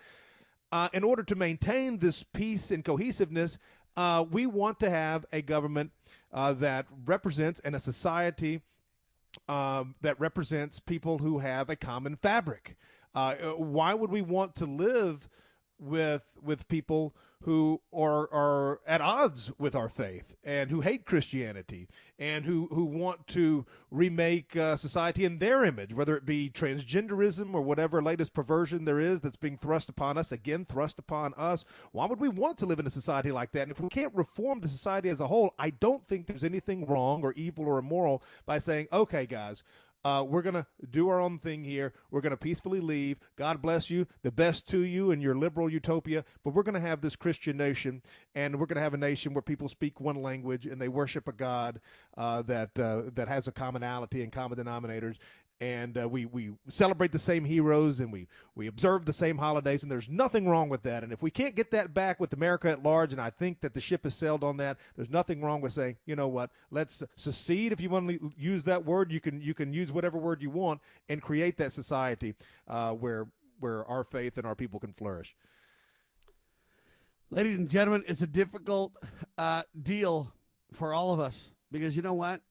[SPEAKER 3] uh, in order to maintain this peace and cohesiveness, uh, we want to have a government uh, that represents and a society um, that represents people who have a common fabric. Uh, why would we want to live with with people who are are at odds with our faith and who hate Christianity and who who want to remake uh, society in their image, whether it be transgenderism or whatever latest perversion there is that's being thrust upon us, again thrust upon us. Why would we want to live in a society like that? And if we can't reform the society as a whole, I don't think there's anything wrong or evil or immoral by saying, okay, guys, uh, we're going to do our own thing here. We're going to peacefully leave. God bless you. The best to you and your liberal utopia. But we're going to have this Christian nation, and we're going to have a nation where people speak one language and they worship a God uh, that uh, that has a commonality and common denominators and uh, we we celebrate the same heroes and we we observe the same holidays and there's nothing wrong with that. And if we can't get that back with America at large and I think that the ship has sailed on that there's nothing wrong with saying you know what? Let's secede. If you want to use that word you can you can use whatever word you want and create that society uh, where where our faith and our people can flourish.
[SPEAKER 2] Ladies and gentlemen it's a difficult uh, deal for all of us because you know what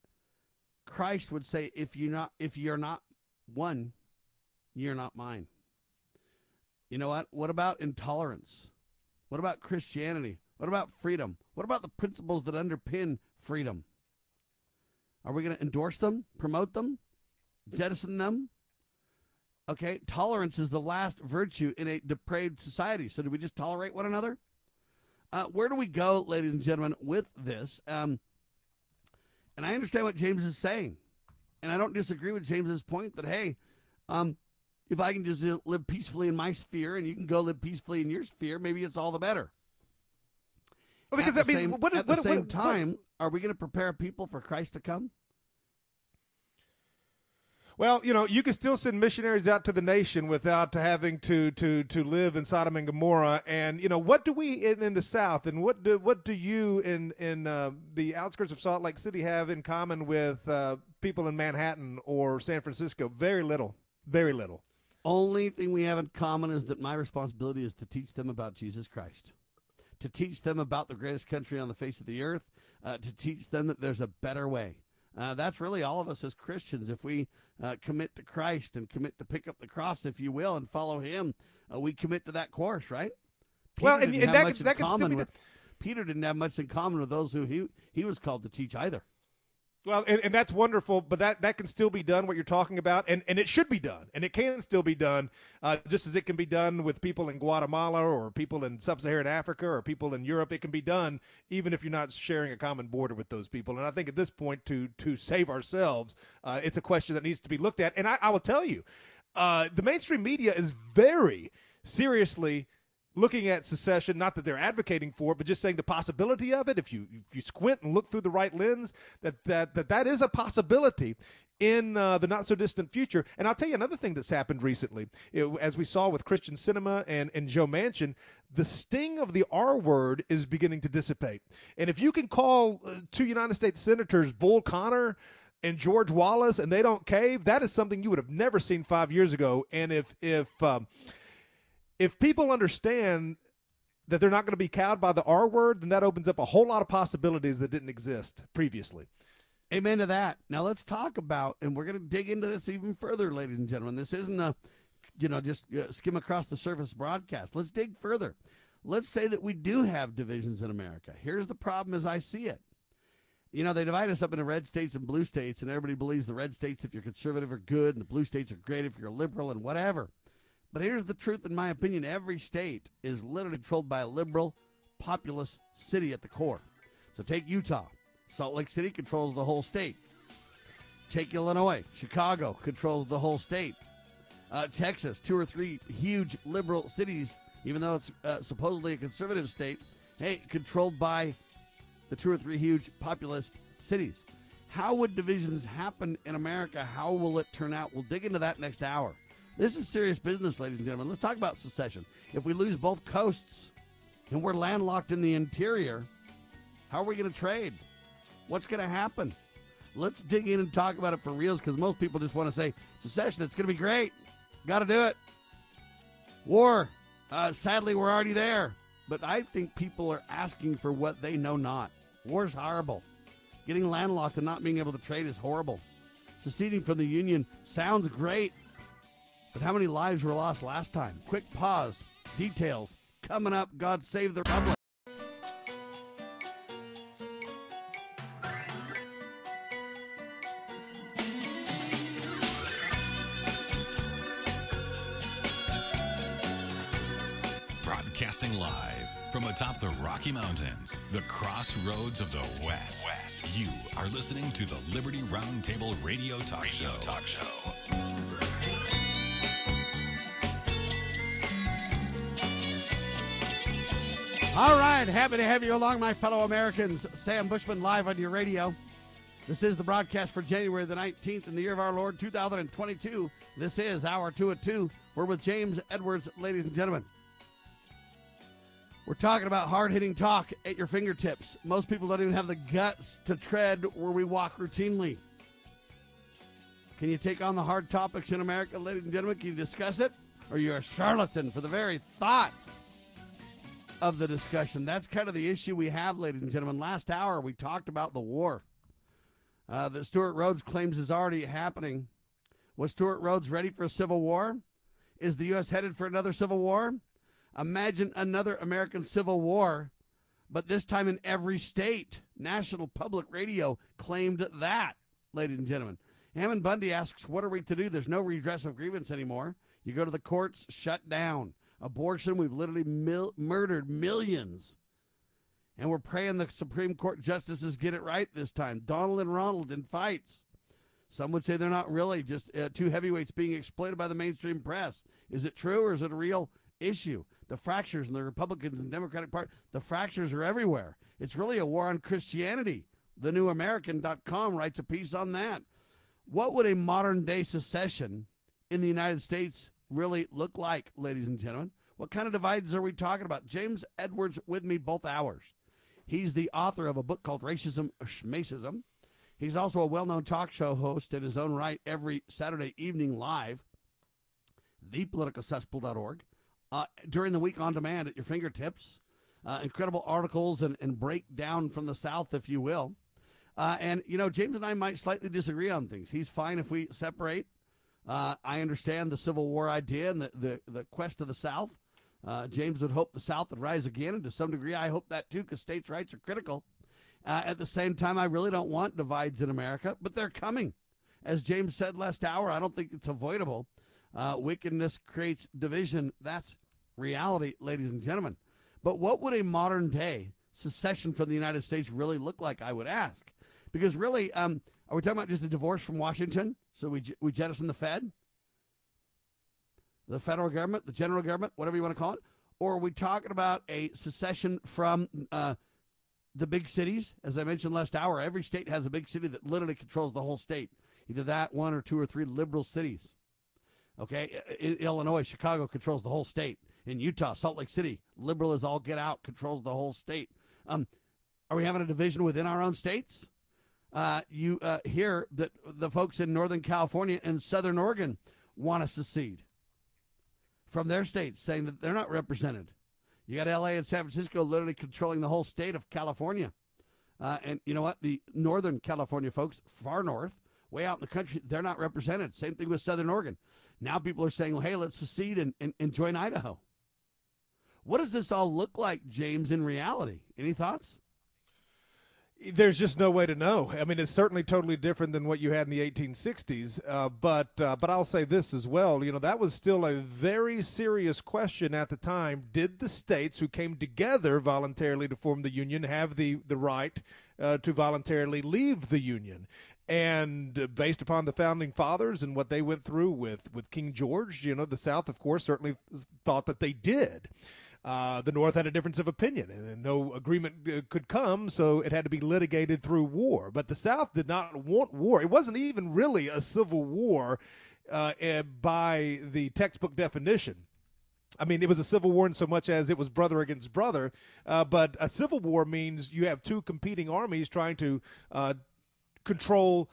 [SPEAKER 2] Christ would say, if you're not if you're not one, you're not mine. You know what? What about intolerance? What about Christianity? What about freedom? What about the principles that underpin freedom? Are we going to endorse them, promote them, jettison them? Okay, tolerance is the last virtue in a depraved society. So do we just tolerate one another? Uh, where do we go, ladies and gentlemen, with this? Um, and I understand what James is saying. And I don't disagree with James's point that, hey, um, if I can just live peacefully in my sphere and you can go live peacefully in your sphere, maybe it's all the better.
[SPEAKER 3] Well, because
[SPEAKER 2] at the
[SPEAKER 3] I mean,
[SPEAKER 2] same,
[SPEAKER 3] what,
[SPEAKER 2] at
[SPEAKER 3] what,
[SPEAKER 2] the same time, are we going to prepare people for Christ to come?
[SPEAKER 3] Well, you know, you can still send missionaries out to the nation without having to to to live in Sodom and Gomorrah. And you know, what do we in, in the South, and what do what do you in in uh, the outskirts of Salt Lake City have in common with uh, people in Manhattan or San Francisco? Very little. Very little.
[SPEAKER 2] Only thing we have in common is that my responsibility is to teach them about Jesus Christ, to teach them about the greatest country on the face of the earth, uh, to teach them that there's a better way. Uh, that's really all of us as Christians. If we uh, commit to Christ and commit to pick up the cross, if you will, and follow Him, uh, we commit to that course, right? Peter
[SPEAKER 3] well, and,
[SPEAKER 2] didn't
[SPEAKER 3] and
[SPEAKER 2] have
[SPEAKER 3] that,
[SPEAKER 2] much in
[SPEAKER 3] that can still
[SPEAKER 2] common
[SPEAKER 3] be
[SPEAKER 2] with, Peter didn't have much in common with those who he he was called to teach either.
[SPEAKER 3] Well, and, and that's wonderful, but that, that can still be done, what you're talking about, and, and it should be done, and it can still be done, uh, just as it can be done with people in Guatemala or people in sub Saharan Africa or people in Europe. It can be done even if you're not sharing a common border with those people. And I think at this point, to, to save ourselves, uh, it's a question that needs to be looked at. And I, I will tell you, uh, the mainstream media is very seriously looking at secession not that they're advocating for it but just saying the possibility of it if you if you squint and look through the right lens that that that, that is a possibility in uh, the not so distant future and i'll tell you another thing that's happened recently it, as we saw with Kyrsten Sinema and and joe manchin the sting of the r word is beginning to dissipate and if you can call uh, two united states senators bull connor and George Wallace, and they don't cave. That is something you would have never seen five years ago. And if if um, if people understand that they're not going to be cowed by the R word, then that opens up a whole lot of possibilities that didn't exist previously.
[SPEAKER 2] Amen to that. Now let's talk about, and we're going to dig into this even further, ladies and gentlemen. This isn't a, you know, just uh, skim across the surface broadcast. Let's dig further. Let's say that we do have divisions in America. Here's the problem as I see it. You know, they divide us up into red states and blue states, and everybody believes the red states, if you're conservative, are good, and the blue states are great if you're liberal and whatever. But here's the truth, in my opinion every state is literally controlled by a liberal, populous city at the core. So take Utah. Salt Lake City controls the whole state. Take Illinois. Chicago controls the whole state. Uh, Texas, two or three huge liberal cities, even though it's uh, supposedly a conservative state, hey, controlled by the two or three huge populist cities. How would divisions happen in America? How will it turn out? We'll dig into that next hour. This is serious business, ladies and gentlemen. Let's talk about secession. If we lose both coasts and we're landlocked in the interior, how are we going to trade? What's going to happen? Let's dig in and talk about it for reals because most people just want to say secession, it's going to be great. Got to do it. War, Uh, sadly, we're already there. But I think people are asking for what they know not. War's horrible. Getting landlocked and not being able to trade is horrible. Seceding from the Union sounds great. But how many lives were lost last time? Quick pause. Details. Coming up, God Save the Republic.
[SPEAKER 1] Broadcasting live from atop the Rocky Mountains, the crossroads of the West. West. You are listening to the Liberty Roundtable Radio Talk Radio Show. Talk Show.
[SPEAKER 2] All right, happy to have you along, my fellow Americans. Sam Bushman live on your radio. This is the broadcast for January the 19th in the year of our Lord 2022. This is Hour 2 at 2. We're with James Edwards, ladies and gentlemen. We're talking about hard hitting talk at your fingertips. Most people don't even have the guts to tread where we walk routinely. Can you take on the hard topics in America, ladies and gentlemen? Can you discuss it? Or you're a charlatan for the very thought of the discussion. That's kind of the issue we have, ladies and gentlemen. Last hour, we talked about the war uh, that Stewart Rhodes claims is already happening. Was Stewart Rhodes ready for a civil war? Is the U.S. headed for another civil war? Imagine another American Civil War, but this time in every state. National Public Radio claimed that, ladies and gentlemen. Ammon Bundy asks, What are we to do? There's no redress of grievance anymore. You go to the courts, shut down. Abortion, we've literally mil- murdered millions. And we're praying the Supreme Court justices get it right this time. Donald and Ronald in fights. Some would say they're not really just uh, two heavyweights being exploited by the mainstream press. Is it true or is it a real issue? the fractures in the Republicans and Democratic Party, the fractures are everywhere. It's really a war on Christianity. TheNewAmerican.com writes a piece on that. What would a modern day secession in the United States really look like, ladies and gentlemen? What kind of divides are we talking about? James Edwards with me both hours. He's the author of a book called Racism Schmacism. He's also a well known talk show host in his own right every Saturday evening live, thepoliticalcesspool.org uh, during the week on demand at your fingertips. Uh, incredible articles and, and breakdown from the South, if you will. Uh, and, you know, James and I might slightly disagree on things. He's fine if we separate. Uh, I understand the Civil War idea and the, the, the quest of the South. Uh, James would hope the South would rise again, and to some degree, I hope that too, because states' rights are critical. Uh, at the same time, I really don't want divides in America, but they're coming. As James said last hour, I don't think it's avoidable. Uh, wickedness creates division. That's reality, ladies and gentlemen. But what would a modern day secession from the United States really look like? I would ask, because really, um, are we talking about just a divorce from Washington? So we we jettison the Fed, the federal government, the general government, whatever you want to call it, or are we talking about a secession from uh, the big cities? As I mentioned last hour, every state has a big city that literally controls the whole state. Either that, one, or two, or three liberal cities. Okay, in Illinois, Chicago controls the whole state in Utah, Salt Lake City, liberal as all get out, controls the whole state. Um, are we having a division within our own states? Uh, you uh, hear that the folks in Northern California and Southern Oregon want to secede from their states, saying that they're not represented. You got LA and San Francisco literally controlling the whole state of California. Uh, and you know what? The Northern California folks, far north, way out in the country, they're not represented. Same thing with Southern Oregon. Now people are saying, well, hey, let's secede and, and, and join Idaho. What does this all look like, James, in reality? Any thoughts?
[SPEAKER 3] There's just no way to know. I mean, it's certainly totally different than what you had in the 1860s. Uh, but uh, but I'll say this as well. You know, that was still a very serious question at the time. Did the states who came together voluntarily to form the union have the the right uh, to voluntarily leave the union? And based upon the founding fathers and what they went through with with King George, you know, the South, of course, certainly thought that they did. Uh, the North had a difference of opinion, and no agreement uh, could come, so it had to be litigated through war. But the South did not want war. It wasn't even really a civil war uh, eh, by the textbook definition. I mean, it was a civil war in so much as it was brother against brother. Uh, but a civil war means you have two competing armies trying to uh, control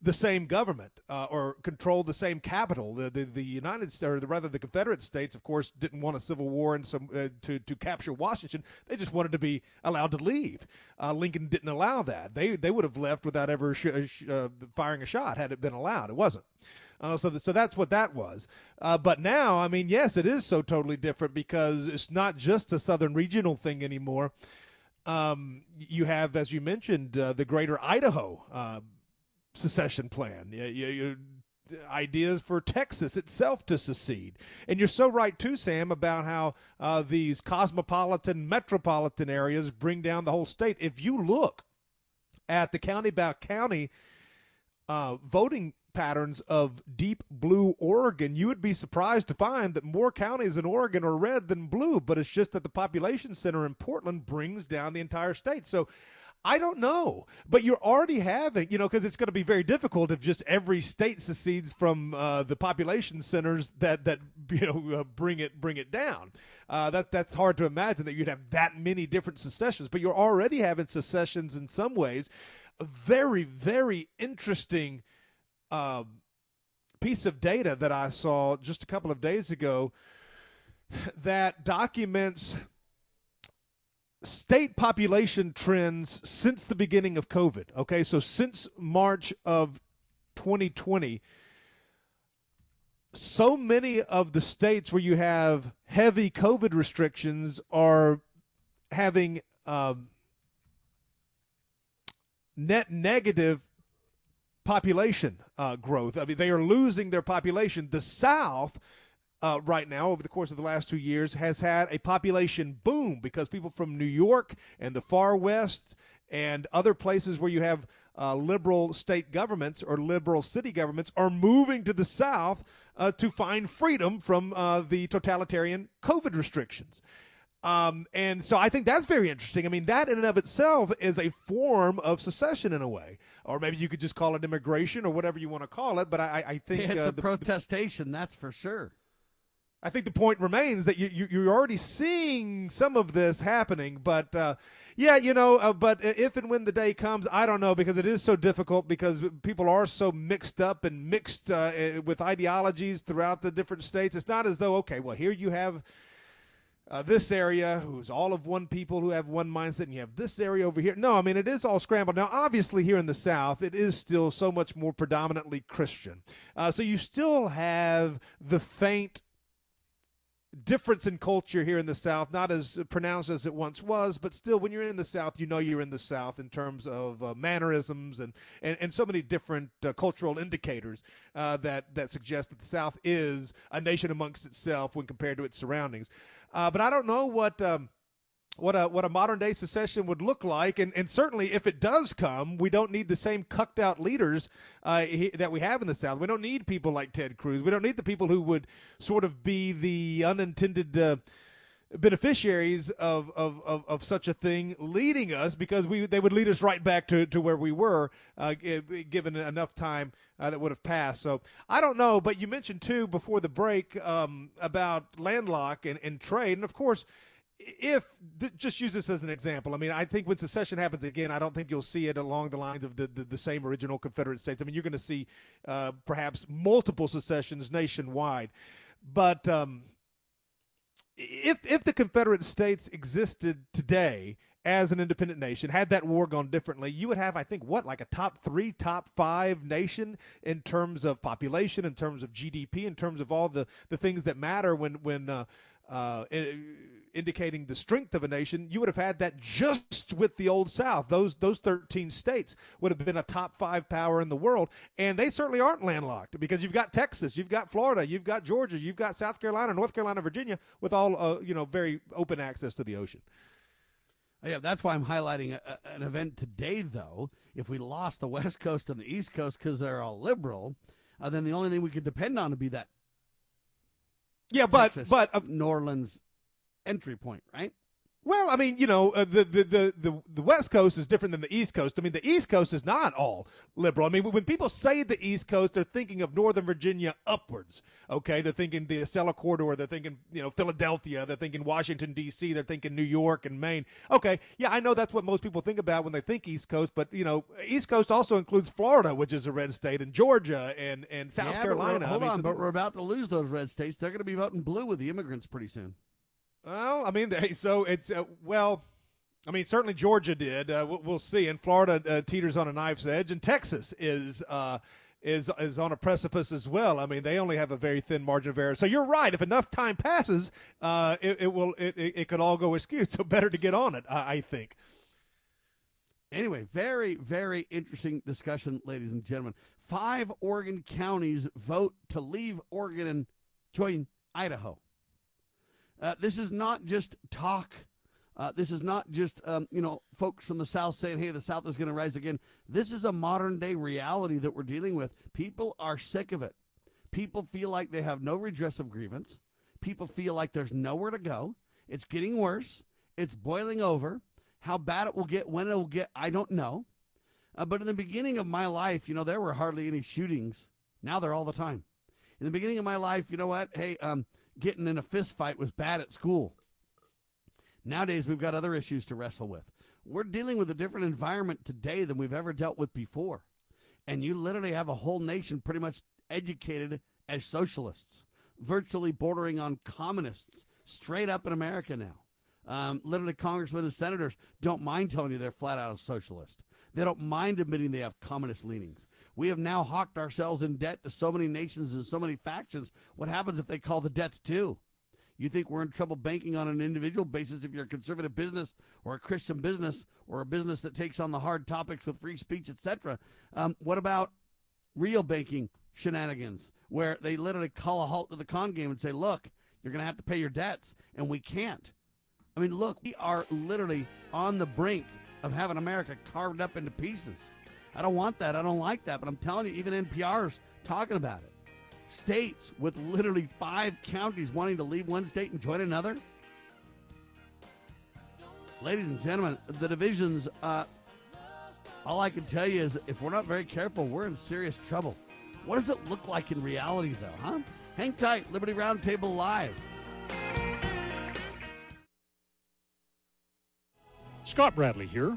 [SPEAKER 3] the same government uh, or controlled the same capital. The, the the United States, or rather the Confederate States, of course, didn't want a civil war and some uh, to to capture Washington. They just wanted to be allowed to leave. Uh, Lincoln didn't allow that. They they would have left without ever sh- sh- uh, firing a shot had it been allowed. It wasn't. Uh, so, so that's what that was. Uh, but now, I mean, yes, it is so totally different because it's not just a southern regional thing anymore. Um, you have, as you mentioned, uh, the Greater Idaho uh, secession plan. You, you, you, ideas for Texas itself to secede. And you're so right too, Sam, about how uh, these cosmopolitan, metropolitan areas bring down the whole state. If you look at the county by county uh, voting patterns of deep blue Oregon, you would be surprised to find that more counties in Oregon are red than blue, but it's just that the population center in Portland brings down the entire state. So I don't know, but you're already having, you know, because it's going to be very difficult if just every state secedes from uh, the population centers that that you know uh, bring it bring it down. Uh, that that's hard to imagine that you'd have that many different secessions, but you're already having secessions in some ways. A very very interesting uh, piece of data that I saw just a couple of days ago that documents state population trends since the beginning of COVID. Okay, so since March of 2020, so many of the states where you have heavy COVID restrictions are having um, net negative population uh, growth. I mean, they are losing their population. The South uh, right now, over the course of the last two years, has had a population boom because people from New York and the far west and other places where you have uh, liberal state governments or liberal city governments are moving to the South uh, to find freedom from uh, the totalitarian COVID restrictions. Um, and so I think that's very interesting. I mean, that in and of itself is a form of secession in a way, or maybe you could just call it immigration or whatever you want to call it. But I, I think
[SPEAKER 2] it's
[SPEAKER 3] uh,
[SPEAKER 2] a
[SPEAKER 3] the,
[SPEAKER 2] protestation, that's for sure.
[SPEAKER 3] I think the point remains that you, you you're already seeing some of this happening, but uh, yeah, you know, uh, but if and when the day comes, I don't know because it is so difficult because people are so mixed up and mixed uh, with ideologies throughout the different states. It's not as though okay, well here you have. Uh, this area who's all of one people who have one mindset and you have this area over here no i mean it is all scrambled now obviously here in the south it is still so much more predominantly christian uh, so you still have the faint difference in culture here in the South, not as pronounced as it once was, but still, when you're in the South, you know you're in the South in terms of uh, mannerisms and, and, and so many different uh, cultural indicators uh, that, that suggest that the South is a nation amongst itself when compared to its surroundings. Uh, but I don't know what. Um, what a what a modern day secession would look like, and, and certainly if it does come, we don't need the same cucked out leaders uh, he, that we have in the South. We don't need people like Ted Cruz. We don't need the people who would sort of be the unintended uh, beneficiaries of, of, of, of, such a thing leading us because we they would lead us right back to, to where we were uh, given enough time uh, that would have passed. So I don't know, but you mentioned too before the break um, about landlock and, and trade, and of course if just use this as an example, I mean, I think when secession happens again, I don't think you'll see it along the lines of the, the, the same original Confederate states. I mean, you're going to see uh, perhaps multiple secessions nationwide, but um, if if the Confederate states existed today as an independent nation, had that war gone differently, you would have, I think, what like a top three, top five nation in terms of population, in terms of GDP, in terms of all the the things that matter when when uh, uh, indicating the strength of a nation, you would have had that just with the old South. Those those 13 states would have been a top five power in the world, and they certainly aren't landlocked because you've got Texas, you've got Florida, you've got Georgia, you've got South Carolina, North Carolina, Virginia, with all uh, you know very open access to the ocean.
[SPEAKER 2] Yeah, that's why I'm highlighting a, an event today. Though, if we lost the West Coast and the East Coast because they're all liberal, uh, then the only thing we could depend on would be that
[SPEAKER 3] yeah, but
[SPEAKER 2] Texas,
[SPEAKER 3] but uh,
[SPEAKER 2] New Orleans entry point, right?
[SPEAKER 3] Well, I mean, you know, uh, the, the, the the the West Coast is different than the East Coast. I mean, the East Coast is not all liberal. I mean, when people say the East Coast, they're thinking of Northern Virginia upwards. Okay, they're thinking the Acela corridor. They're thinking, you know, Philadelphia. They're thinking Washington D.C. They're thinking New York and Maine. Okay, yeah, I know that's what most people think about when they think East Coast. But you know, East Coast also includes Florida, which is a red state, and Georgia and and South
[SPEAKER 2] yeah,
[SPEAKER 3] Carolina.
[SPEAKER 2] Hold
[SPEAKER 3] I mean,
[SPEAKER 2] on,
[SPEAKER 3] so
[SPEAKER 2] but we're about to lose those red states. They're going to be voting blue with the immigrants pretty soon.
[SPEAKER 3] Well, I mean, they, so it's uh, well, I mean, certainly Georgia did. Uh, we'll, see. And Florida uh, teeters on a knife's edge, and Texas is. Uh, is is on a precipice as well. I mean, they only have a very thin margin of error. So you're right. If enough time passes, uh, it, it will it, it, it could all go askew. So better to get on it, I, I think.
[SPEAKER 2] Anyway, very, very interesting discussion, ladies and gentlemen. Five Oregon counties vote to leave Oregon and join Idaho. Uh, this is not just talk. Uh, this is not just um, you know folks from the South saying, "Hey, the South is going to rise again." This is a modern day reality that we're dealing with. People are sick of it. People feel like they have no redress of grievance. People feel like there's nowhere to go. It's getting worse. It's boiling over. How bad it will get, when it will get, I don't know. Uh, but in the beginning of my life, you know, there were hardly any shootings. Now they're all the time. In the beginning of my life, you know what? Hey, um, getting in a fist fight was bad at school. Nowadays, we've got other issues to wrestle with. We're dealing with a different environment today than we've ever dealt with before. And you literally have a whole nation pretty much educated as socialists, virtually bordering on communists, straight up in America now. Um, literally, congressmen and senators don't mind telling you they're flat out a socialist. They don't mind admitting they have communist leanings. We have now hawked ourselves in debt to so many nations and so many factions. What happens if they call the debts due? You think we're in trouble banking on an individual basis if you're a conservative business or a Christian business or a business that takes on the hard topics with free speech, etc. Um, what about real banking shenanigans where they literally call a halt to the con game and say, look, you're going to have to pay your debts, and we can't. I mean, look, we are literally on the brink of having America carved up into pieces. I don't want that. I don't like that. But I'm telling you, even NPR's talking about it. States with literally five counties wanting to leave one state and join another. Ladies and gentlemen, the divisions, uh, all I can tell you is if we're not very careful, we're in serious trouble. What does it look like in reality, though, huh? Hang tight. Liberty Roundtable Live.
[SPEAKER 19] Scott Bradley here.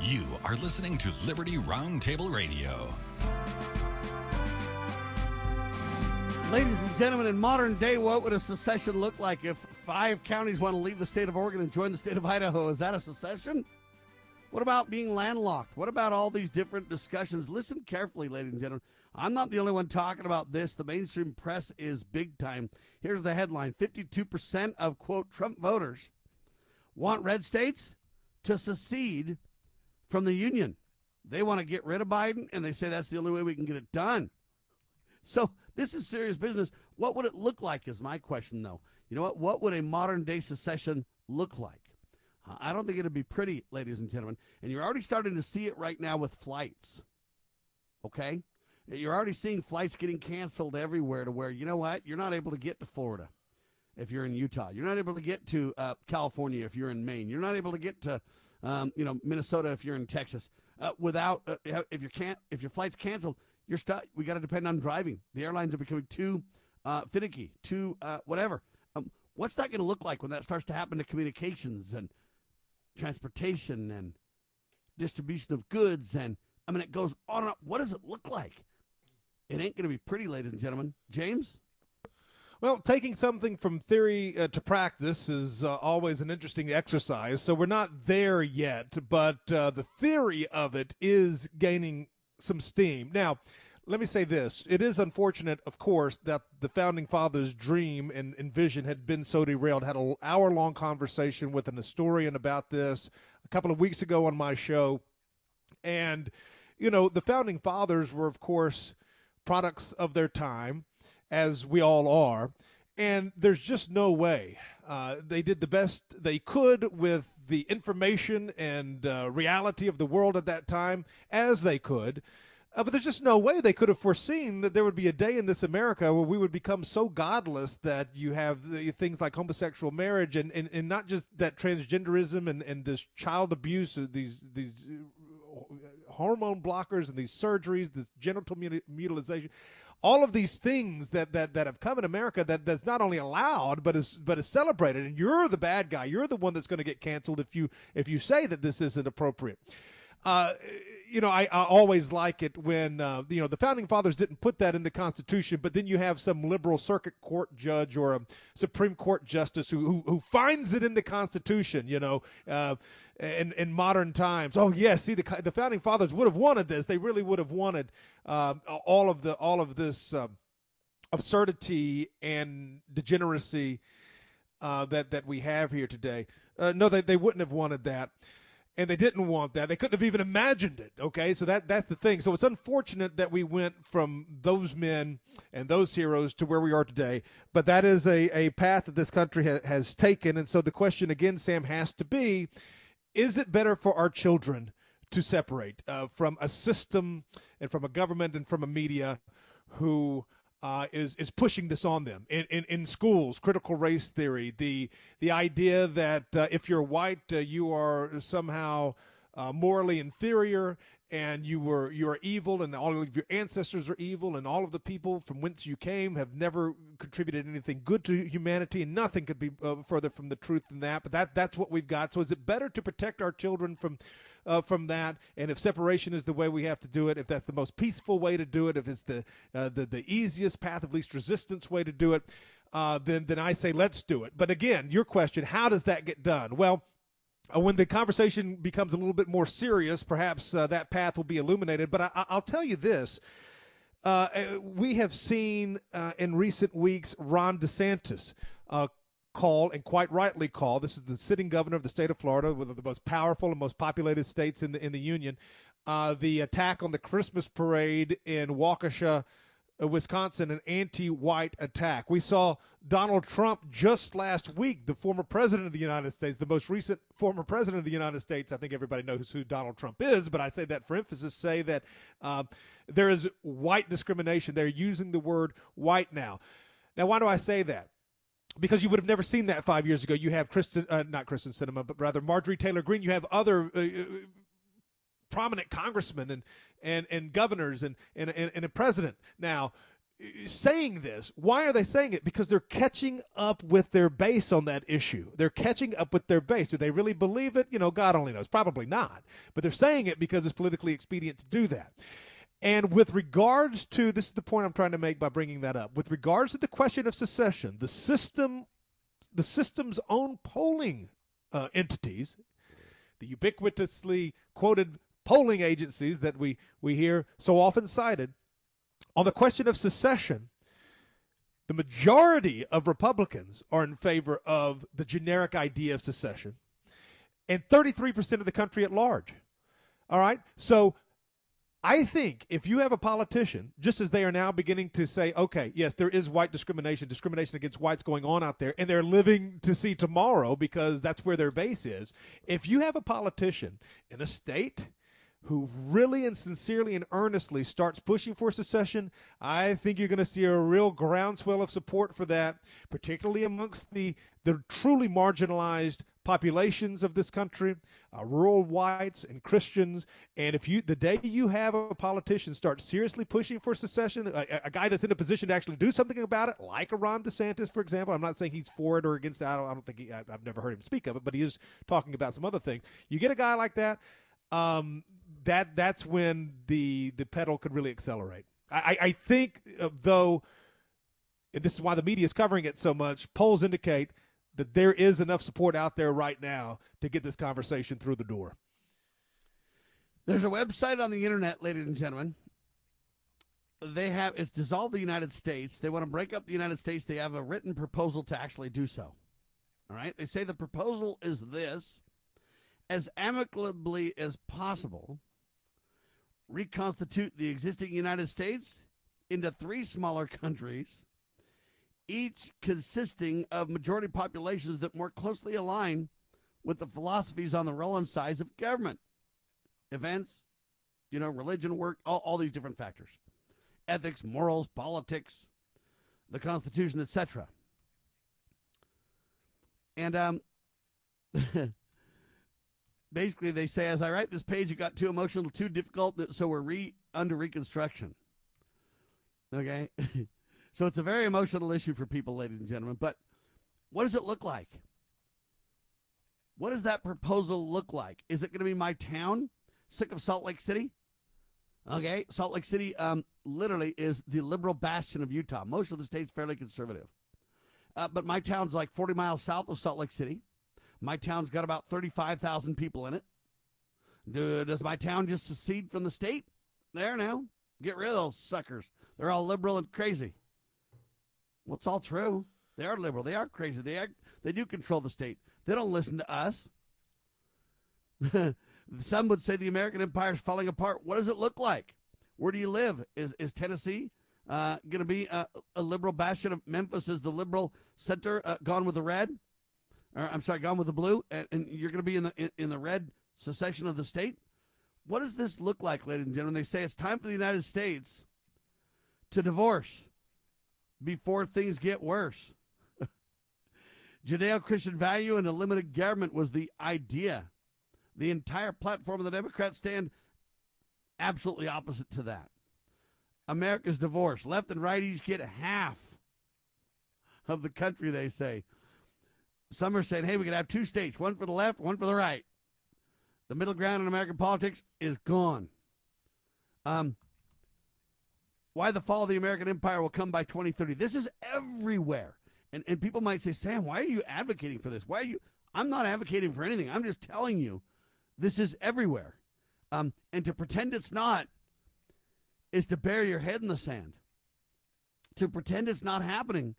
[SPEAKER 1] You are listening to Liberty Roundtable Radio.
[SPEAKER 2] Ladies and gentlemen, in modern day, what would a secession look like if five counties want to leave the state of Oregon and join the state of Idaho? Is that a secession? What about being landlocked? What about all these different discussions? Listen carefully, ladies and gentlemen. I'm not the only one talking about this. The mainstream press is big time. Here's the headline 52% of, quote, Trump voters want red states to secede from the union. They want to get rid of Biden, and they say that's the only way we can get it done. So this is serious business. What would it look like, is my question, though. You know what? What would a modern day secession look like? I don't think it'd be pretty, ladies and gentlemen. And you're already starting to see it right now with flights. Okay? You're already seeing flights getting canceled everywhere to where, you know what? You're not able to get to Florida if you're in Utah. You're not able to get to uh, California if you're in Maine. You're not able to get to, um, you know, Minnesota if you're in Texas. Uh, without, uh, if you can't, if your flight's canceled, you're stuck. We got to depend on driving. The airlines are becoming too uh, finicky, too uh, whatever. Um, what's that going to look like when that starts to happen to communications and transportation and distribution of goods? And I mean, it goes on and on. What does it look like? It ain't going to be pretty, ladies and gentlemen. James?
[SPEAKER 3] Well, taking something from theory uh, to practice is uh, always an interesting exercise. So we're not there yet, but uh, the theory of it is gaining some steam. Now, let me say this. It is unfortunate, of course, that the founding fathers' dream and, and vision had been so derailed. Had an hour long conversation with an historian about this a couple of weeks ago on my show. And, you know, the founding fathers were, of course, products of their time, as we all are. And there's just no way. Uh, they did the best they could with the information and uh, reality of the world at that time as they could. Uh, but there's just no way they could have foreseen that there would be a day in this America where we would become so godless that you have the, things like homosexual marriage and, and, and not just that transgenderism and, and this child abuse, uh, these these uh, hormone blockers and these surgeries, this genital mutilation all of these things that, that, that have come in America that, that's not only allowed but is but is celebrated. And you're the bad guy. You're the one that's going to get canceled if you if you say that this isn't appropriate. Uh, you know, I, I, always like it when uh, you know the founding fathers didn't put that in the Constitution, but then you have some liberal circuit court judge or a Supreme Court justice who who, who finds it in the Constitution. You know, uh, in in modern times. Oh yes, see the the founding fathers would have wanted this. They really would have wanted um, all of the all of this um, absurdity and degeneracy uh, that that we have here today. Uh, no, they they wouldn't have wanted that. And they didn't want that. They couldn't have even imagined it. Okay, so that that's the thing. So it's unfortunate that we went from those men and those heroes to where we are today. But that is a, a path that this country ha- has taken. And so the question again, Sam, has to be: is it better for our children to separate uh, from a system and from a government and from a media who uh, is is pushing this on them in, in, in schools? Critical race theory, the the idea that uh, if you're white, uh, you are somehow uh, morally inferior, and you were you are evil and all of your ancestors are evil and all of the people from whence you came have never contributed anything good to humanity and nothing could be uh, further from the truth than that but that that's what we've got so is it better to protect our children from uh, from that and if separation is the way we have to do it if that's the most peaceful way to do it if it's the uh, the, the easiest path of least resistance way to do it uh, then then I say let's do it but again your question how does that get done well uh, when the conversation becomes a little bit more serious, perhaps uh, that path will be illuminated. But I, will tell you this. Uh, uh, we have seen uh, in recent weeks Ron DeSantis uh, call, and quite rightly call, this is the sitting governor of the state of Florida, one of the most powerful and most populated states in the, in the union, the attack on the Christmas parade in Waukesha, Wisconsin an anti-white attack. We saw Donald Trump just last week, the former president of the United States, the most recent former president of the United States. I think everybody knows who Donald Trump is, but I say that for emphasis. Say that uh, there is white discrimination. They're using the word white now. Now, why do I say that? Because you would have never seen that five years ago. You have Kyrsten, uh, not Kyrsten Sinema, but rather Marjorie Taylor Greene. You have other uh, uh prominent congressmen and and and governors and and and, and a president now saying this. Why are they saying it? Because they're catching up with their base on that issue. They're catching up with their base. Do they really believe it? You know, God only knows. Probably not. But they're saying it because it's politically expedient to do that. And with regards to this is the point I'm trying to make by bringing that up. With regards to the question of secession, the system, the system's own polling uh, entities, the ubiquitously quoted polling agencies that we we hear so often cited, on the question of secession, the majority of Republicans are in favor of the generic idea of secession, and 33% of the country at large. All right, so I think if you have a politician, just as they are now beginning to say, okay, yes, there is white discrimination, discrimination against whites going on out there, and they're living to see tomorrow because that's where their base is. If you have a politician in a state who really and sincerely and earnestly starts pushing for secession, I think you're going to see a real groundswell of support for that, particularly amongst the, the truly marginalized populations of this country, uh, rural whites and Christians. And if you, the day you have a politician start seriously pushing for secession, a, a guy that's in a position to actually do something about it, like a Ron DeSantis, for example, I'm not saying he's for it or against it. I don't, I don't think he, I, I've never heard him speak of it, but he is talking about some other things. You get a guy like that, um, that that's when the the pedal could really accelerate. I, I think, uh, though, and this is why the media is covering it so much. Polls indicate that there is enough support out there right now to get this conversation through the door.
[SPEAKER 2] There's a website on the internet, ladies and gentlemen. They have it's dissolve the United States. They want to break up the United States. They have a written proposal to actually do so. All right. They say the proposal is this as amicably as possible, reconstitute the existing United States into three smaller countries, each consisting of majority populations that more closely align with the philosophies on the role and size of government, events, you know, religion, work, all, all these different factors, ethics, morals, politics, the Constitution, etc. And um, basically they say as I write this page, it got too emotional, too difficult, so we're re under reconstruction. Okay, so it's a very emotional issue for people, ladies and gentlemen. But what does it look like? What does that proposal look like? Is it going to be my town? Sick of Salt Lake City? Okay, Salt Lake City um, literally is the liberal bastion of Utah. Most of the state's fairly conservative. Uh, but my town's like 40 miles south of Salt Lake City. My town's got about 35,000 people in it. Do, does my town just secede from the state? There now. Get rid of those suckers. They're all liberal and crazy. Well, it's all true. They are liberal. They are crazy. They are, they do control the state. They don't listen to us. Some would say the American empire is falling apart. What does it look like? Where do you live? Is is Tennessee uh, going to be a, a, liberal bastion of Memphis? Is the liberal center uh, gone with the red? Or, I'm sorry, gone with the blue, and, and you're going to be in the in, in the red secession of the state. What does this look like, ladies and gentlemen? They say it's time for the United States to divorce before things get worse. Judeo Christian value and a limited government was the idea. The entire platform of the Democrats stand absolutely opposite to that. America's divorce. Left and right each get half of the country, they say. Some are saying, hey, we could have two states, one for the left, one for the right. The middle ground in American politics is gone. Um, why the fall of the American empire will come by 2030. This is everywhere. And, and people might say, Sam, why are you advocating for this? Why are you? I'm not advocating for anything. I'm just telling you this is everywhere. Um, and to pretend it's not is to bury your head in the sand. To pretend it's not happening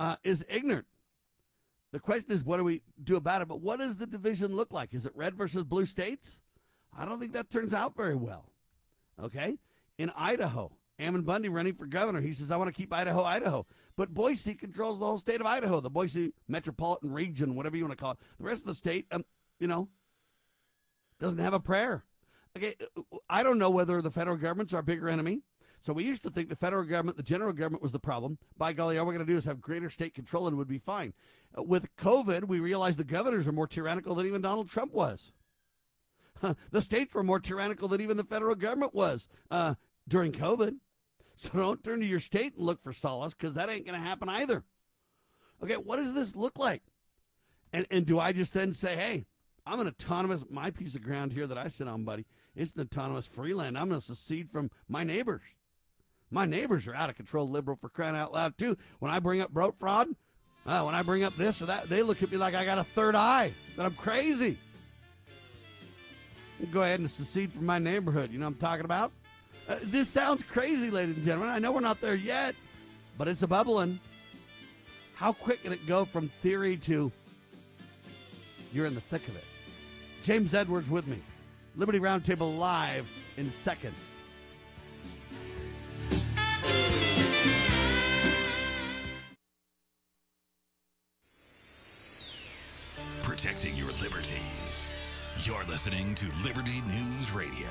[SPEAKER 2] uh, is ignorant. The question is, what do we do about it? But what does the division look like? Is it red versus blue states? I don't think that turns out very well. Okay? In Idaho, Ammon Bundy running for governor. He says, I want to keep Idaho, Idaho. But Boise controls the whole state of Idaho, the Boise metropolitan region, whatever you want to call it. The rest of the state, um, you know, doesn't have a prayer. Okay, I don't know whether the federal government's our bigger enemy. So we used to think the federal government, the general government was the problem. By golly, all we're going to do is have greater state control and would be fine. Uh, with COVID, we realized the governors are more tyrannical than even Donald Trump was. the states were more tyrannical than even the federal government was uh, during COVID. So don't turn to your state and look for solace because that ain't going to happen either. Okay, what does this look like? And, and do I just then say, hey, I'm an autonomous, my piece of ground here that I sit on, buddy, It's an autonomous free land. I'm going to secede from my neighbors. My neighbors are out of control liberal for crying out loud, too. When I bring up vote fraud, uh, when I bring up this or that, they look at me like I got a third eye, that I'm crazy. Go ahead and secede from my neighborhood. You know what I'm talking about? Uh, this sounds crazy, ladies and gentlemen. I know we're not there yet, but it's a bubbling. How quick can it go from theory to you're in the thick of it? James Edwards with me. Liberty Roundtable live in seconds.
[SPEAKER 1] Protecting your liberties. You're listening to Liberty News Radio.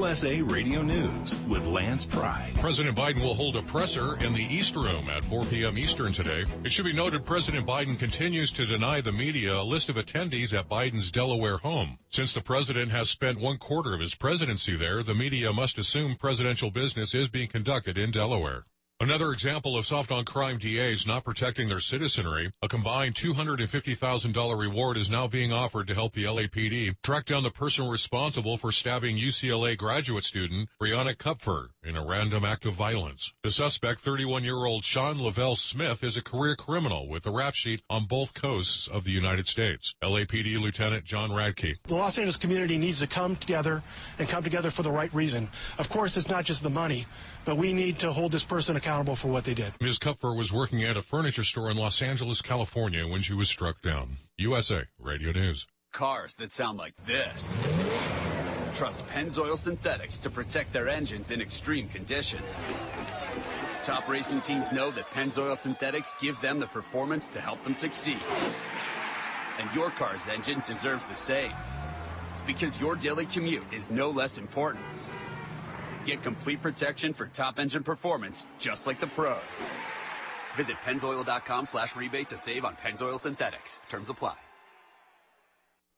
[SPEAKER 10] USA Radio News with Lance Pry.
[SPEAKER 6] President Biden will hold a presser in the East Room at 4 p.m. Eastern today. It should be noted President Biden continues to deny the media a list of attendees at Biden's Delaware home. Since the president has spent one quarter of his presidency there, the media must assume presidential business is being conducted in Delaware. Another example of soft on crime DAs not protecting their citizenry, a combined $250,000 reward is now being offered to help the LAPD track down the person responsible for stabbing UCLA graduate student Brianna Kupfer in a random act of violence. The suspect, 31-year-old Sean Lavelle Smith, is a career criminal with a rap sheet on both coasts of the United States. LAPD Lieutenant John Radke.
[SPEAKER 20] The Los Angeles community needs to come together and come together for the right reason. Of course, it's not just the money, but we need to hold this person accountable for what they did.
[SPEAKER 6] Ms. Kupfer was working at a furniture store in Los Angeles, California when she was struck down. USA Radio News.
[SPEAKER 21] Cars that sound like this. Trust Pennzoil Synthetics to protect their engines in extreme conditions. Top racing teams know that Pennzoil Synthetics give them the performance to help them succeed. And your car's engine deserves the same. Because your daily commute is no less important. Get complete protection for top engine performance, just like the pros. Visit Pennzoil.com slash rebate to save on Pennzoil Synthetics. Terms apply.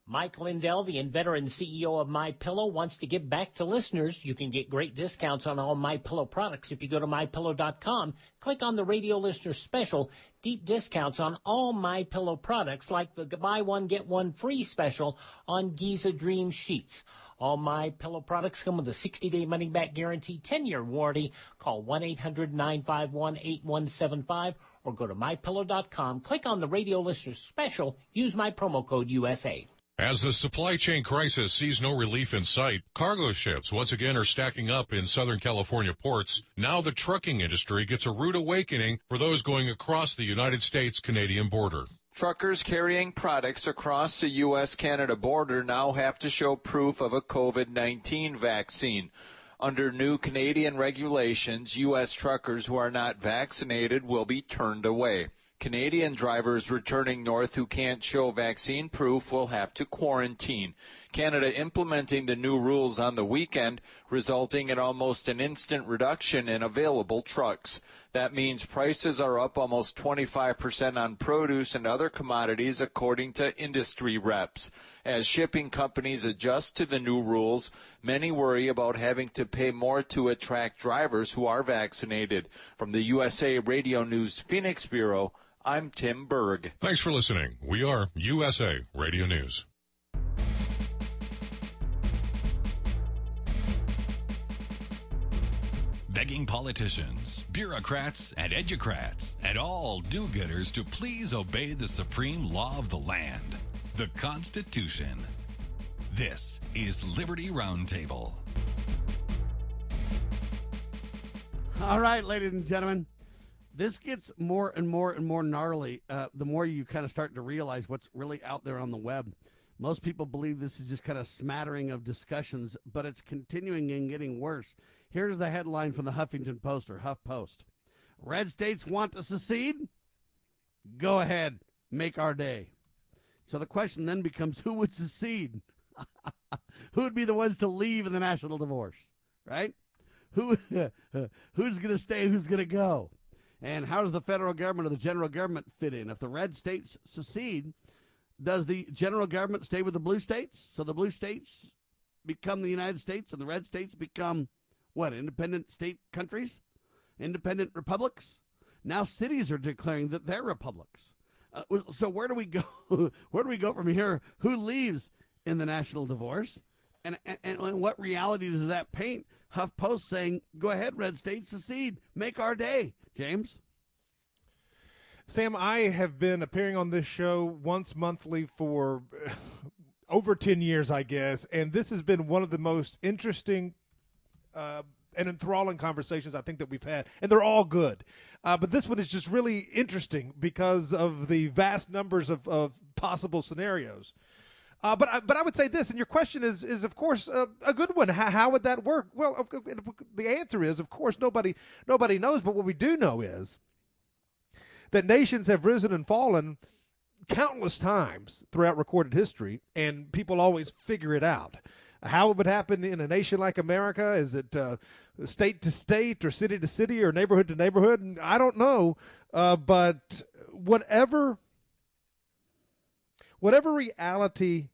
[SPEAKER 22] Mike Lindell, the inveterate CEO of My Pillow, wants to give back to listeners. You can get great discounts on all My Pillow products if you go to mypillow.com. Click on the radio listener special. Deep discounts on all My Pillow products, like the buy one get one free special on Giza Dream sheets. All My Pillow products come with a 60-day money-back guarantee, 10-year warranty. Call 1-800-951-8175 or go to mypillow.com. Click on the radio listener special. Use my promo code USA.
[SPEAKER 6] As the supply chain crisis sees no relief in sight, cargo ships once again are stacking up in Southern California ports. Now the trucking industry gets a rude awakening for those going across the United States-Canadian border.
[SPEAKER 15] Truckers carrying products across the U.S. Canada border now have to show proof of a COVID 19 vaccine. Under new Canadian regulations, U.S. truckers who are not vaccinated will be turned away. Canadian drivers returning north who can't show vaccine proof will have to quarantine. Canada implementing the new rules on the weekend, resulting in almost an instant reduction in available trucks. That means prices are up almost 25% on produce and other commodities, according to industry reps. As shipping companies adjust to the new rules, many worry about having to pay more to attract drivers who are vaccinated. From the USA Radio News Phoenix Bureau, I'm Tim Berg.
[SPEAKER 6] Thanks for listening. We are USA Radio News.
[SPEAKER 1] Begging politicians, bureaucrats, and educrats, and all do gooders to please obey the supreme law of the land, the Constitution. This is Liberty Roundtable.
[SPEAKER 2] All right, ladies and gentlemen, this gets more and more and more gnarly uh, the more you kind of start to realize what's really out there on the web. Most people believe this is just kind of smattering of discussions, but it's continuing and getting worse. Here's the headline from the Huffington Post or Huff Post Red states want to secede? Go ahead, make our day. So the question then becomes who would secede? who would be the ones to leave in the national divorce, right? Who who's going to stay, who's going to go? And how does the federal government or the general government fit in? If the red states secede, does the general government stay with the blue states? So the blue states become the United States and the red states become what? Independent state countries? Independent republics? Now cities are declaring that they're republics. Uh, so where do we go? where do we go from here? Who leaves in the national divorce? And, and, and what reality does that paint? HuffPost saying, "Go ahead, red states, secede, make our day." James.
[SPEAKER 3] Sam, I have been appearing on this show once monthly for over 10 years, I guess, and this has been one of the most interesting uh, and enthralling conversations I think that we've had, and they're all good. Uh, but this one is just really interesting because of the vast numbers of, of possible scenarios. Uh, but I, but I would say this, and your question is is of course uh, a good one. How, how would that work? Well, the answer is of course nobody nobody knows. But what we do know is that nations have risen and fallen countless times throughout recorded history, and people always figure it out. How it would happen in a nation like America? Is it uh, state to state or city to city or neighborhood to neighborhood? I don't know. Uh, but whatever whatever reality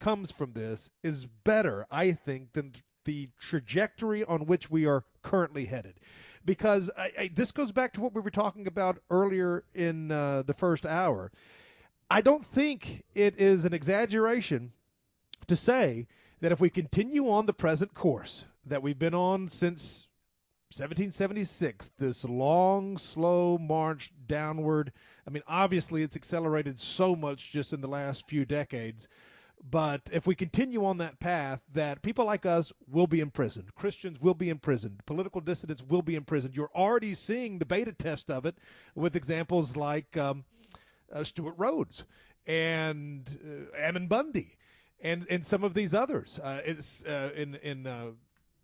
[SPEAKER 3] comes from this is better, I think, than the trajectory on which we are currently headed. Because I, I, this goes back to what we were talking about earlier in uh, the first hour. I don't think it is an exaggeration to say that if we continue on the present course that we've been on since 1776, this long, slow march downward. I mean, obviously, it's accelerated so much just in the last few decades. But if we continue on that path, that people like us will be imprisoned, Christians will be imprisoned, political dissidents will be imprisoned. You're already seeing the beta test of it with examples like um, uh, Stewart Rhodes and uh, Ammon Bundy and and some of these others. Uh, it's uh, in in uh,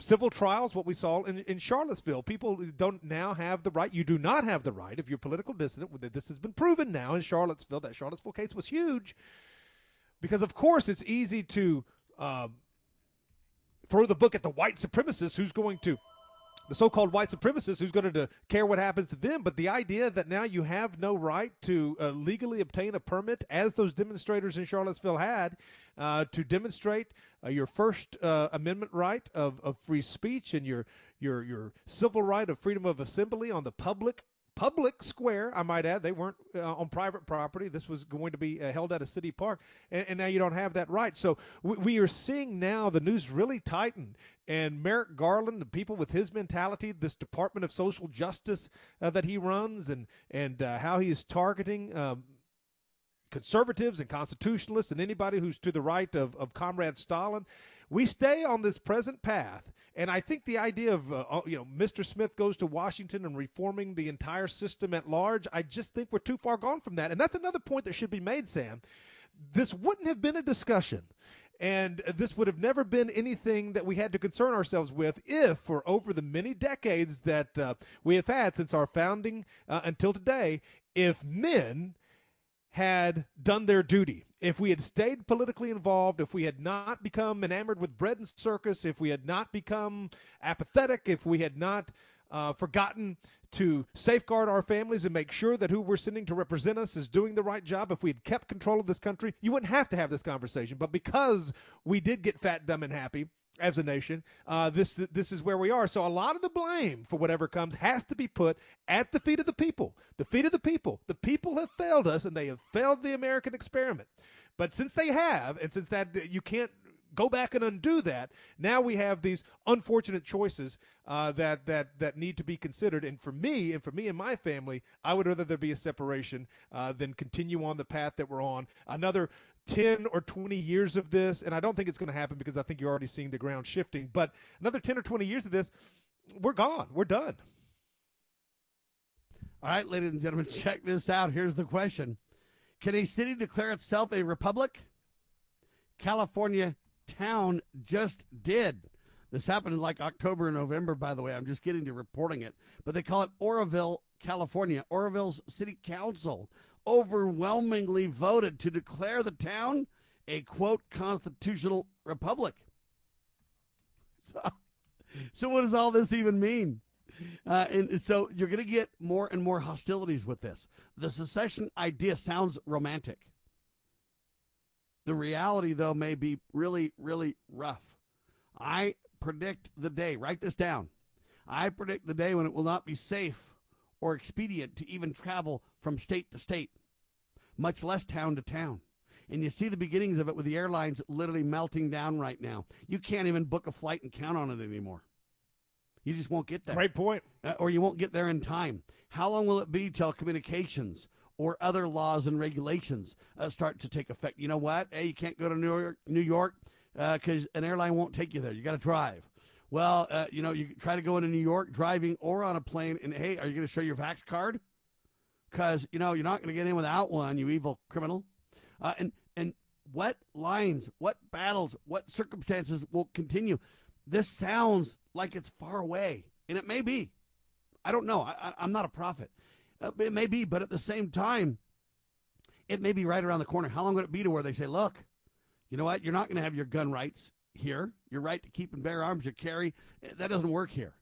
[SPEAKER 3] civil trials. What we saw in, in Charlottesville, people don't now have the right. You do not have the right if you're political dissident. This has been proven now in Charlottesville. That Charlottesville case was huge because, of course, it's easy to. Um, throw the book at the white supremacist who's going to the so-called white supremacists who's going to care what happens to them but the idea that now you have no right to uh, legally obtain a permit as those demonstrators in charlottesville had uh, to demonstrate uh, your first uh, amendment right of, of free speech and your your your civil right of freedom of assembly on the public public square, I might add. They weren't uh, on private property. This was going to be uh, held at a city park, and, and, now you don't have that right. So we, we, are seeing now the news really tighten. And Merrick Garland, the people with his mentality, this Department of Social Justice uh, that he runs, and and uh, how he is targeting. Um, conservatives and constitutionalists and anybody who's to the right of, of Comrade Stalin. We stay on this present path and I think the idea of uh, oh, you know Mr. Smith goes to Washington and reforming the entire system at large, I just think we're too far gone from that. And that's another point that should be made, Sam. This wouldn't have been a discussion and this would have never been anything that we had to concern ourselves with if, for over the many decades that uh, we have had since our founding uh, until today, if men had done their duty if we had stayed politically involved, if we had not become enamored with bread and circus, if we had not become apathetic, if we had not uh, forgotten to safeguard our families and make sure that who we're sending to represent us is doing the right job, if we had kept control of this country, you wouldn't have to have this conversation. But because we did get fat, dumb, and happy, as a nation. Uh, this this is where we are. So a lot of the blame for whatever comes has to be put at the feet of the people. The feet of the people. The people have failed us, and they have failed the American experiment. But since they have, and since that you can't go back and undo that. Now we have these unfortunate choices uh, that that that need to be considered. And for me, and for me and my family, I would rather there be a separation uh, than continue on the path that we're on. Another 10 or 20 years of this, and I don't think it's going to happen because I think you're already seeing the ground shifting, but another 10 or 20 years of this, we're gone. We're done.
[SPEAKER 2] All right, ladies and gentlemen, check this out. Here's the question Can a city declare itself a republic? California town just did. This happened in like October and November, by the way. I'm just getting to reporting it. But they call it Oroville, California. Oroville's city council overwhelmingly voted to declare the town a quote constitutional republic. So, so what does all this even mean? Uh, and so you're going to get more and more hostilities with this. The secession idea sounds romantic. The reality, though, may be really, really rough. I predict the day, write this down. I predict the day when it will not be safe or expedient to even travel from state to state. much less town to town. And you see the beginnings of it with the airlines literally melting down right now. You can't even book a flight and count on it anymore. You just won't get there.
[SPEAKER 3] Great point.
[SPEAKER 2] Uh, or you won't get there in time. How long will it be till communications or other laws and regulations uh, start to take effect? You know what? Hey, you can't go to New York, New York, because uh, an airline won't take you there. You got to drive. Well, uh, you know, you try to go into New York driving or on a plane, and hey, are you going to show your vax card? Because you know you're not going to get in without one, you evil criminal. Uh, and and what lines, what battles, what circumstances will continue? This sounds like it's far away, and it may be. I don't know. I, am not a prophet. Uh, it may be, but at the same time, it may be right around the corner. How long would it be to where they say, look, you know what? You're not going to have your gun rights here. Your right to keep and bear arms, you carry. That doesn't work here.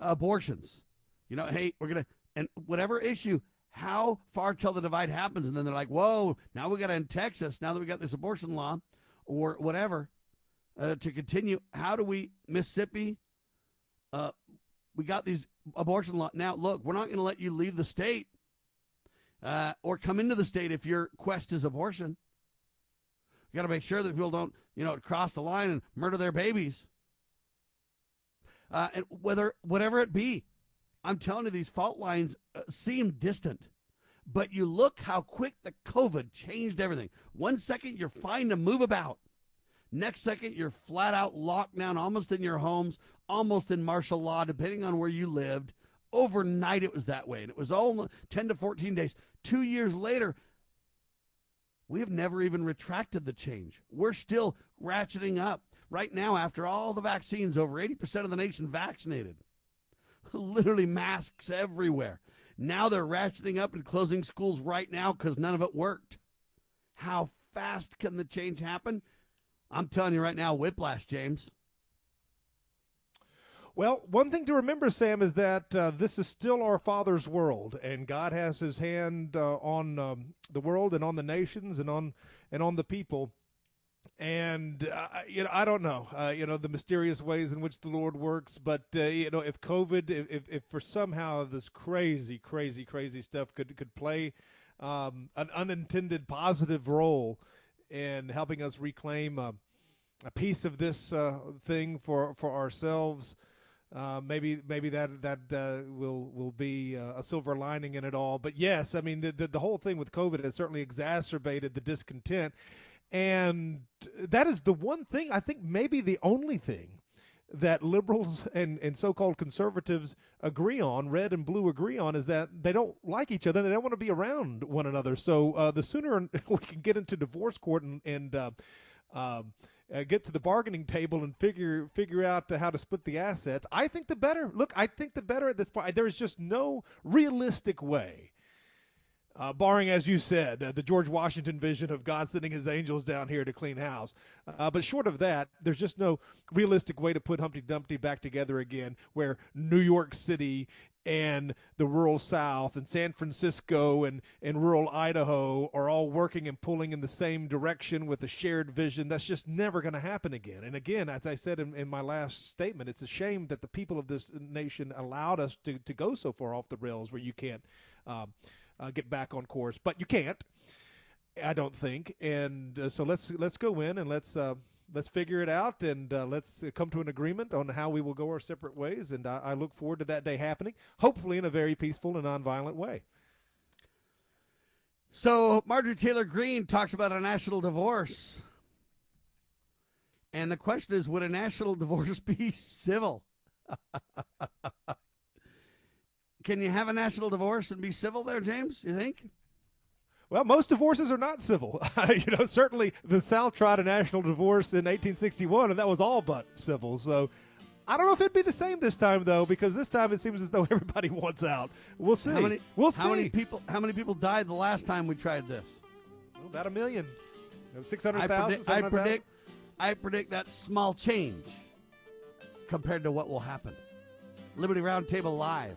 [SPEAKER 2] Uh, abortions. You know, hey, we're going to, and whatever issue, how far till the divide happens? And then they're like, whoa, now we got to in Texas, now that we got this abortion law or whatever uh, to continue. How do we, Mississippi, uh, we got these abortion law. Now, look, we're not going to let you leave the state uh, or come into the state if your quest is abortion. You got to make sure that people don't, you know, cross the line and murder their babies. Uh, and whether whatever it be, I'm telling you, these fault lines uh, seem distant, but you look how quick the COVID changed everything. One second you're fine to move about, next second you're flat out locked down, almost in your homes, almost in martial law, depending on where you lived. Overnight, it was that way. And it was all 10 to 14 days. Two years later, we have never even retracted the change. We're still ratcheting up. Right now, after all the vaccines, over 80% of the nation vaccinated. Literally masks everywhere. Now they're ratcheting up and closing schools right now because none of it worked. How fast can the change happen? I'm telling you right now, whiplash, James.
[SPEAKER 3] Well, one thing to remember, Sam, is that uh, this is still our Father's world, and God has His hand uh, on um, the world and on the nations and on and on the people. And uh, you know, I don't know, uh, you know, the mysterious ways in which the Lord works. But uh, you know, if COVID, if, if for somehow this crazy, crazy, crazy stuff could could play um, an unintended positive role in helping us reclaim a piece of this uh, thing for for ourselves uh, maybe maybe that that uh, will will be uh, a silver lining in it all. But yes, I mean the, the, the whole thing with COVID has certainly exacerbated the discontent, and that is the one thing I think maybe the only thing that liberals and, and so-called conservatives agree on, red and blue agree on, is that they don't like each other. They don't want to be around one another. So uh, the sooner we can get into divorce court and, and uh, get to the bargaining table and figure figure out how to split the assets. I think the better. Look, I think the better at this point. There is just no realistic way. Uh, barring, as you said, uh, the George Washington vision of God sending his angels down here to clean house. Uh, but short of that, there's just no realistic way to put Humpty Dumpty back together again, where New York City and the rural South and San Francisco and, and rural Idaho are all working and pulling in the same direction with a shared vision. That's just never going to happen again. And again, as I said in, in, my last statement, it's a shame that the people of this nation allowed us to, to go so far off the rails where you can't uh, uh, get back on course. But you can't, I don't think. And uh, so let's let's go in and let's uh, let's figure it out and uh, let's come to an agreement on how we will go our separate ways. And I, I, look forward to that day happening, hopefully in a very peaceful and nonviolent way.
[SPEAKER 2] So Marjorie Taylor Greene talks about a national divorce. And the question is would a national divorce be civil? Can you have a national divorce and be civil there, James? You think?
[SPEAKER 3] Well, most divorces are not civil. you know, certainly the South tried a national divorce in 1861, and that was all but civil. So I don't know if it'd be the same this time, though, because this time it seems as though everybody wants out. We'll see.
[SPEAKER 2] How many,
[SPEAKER 3] we'll
[SPEAKER 2] how
[SPEAKER 3] see.
[SPEAKER 2] many people? How many people died the last time we tried this?
[SPEAKER 3] Well, about a million. Six hundred thousand.
[SPEAKER 2] I predict. I predict. I predict that small change compared to what will happen. Liberty Roundtable Live.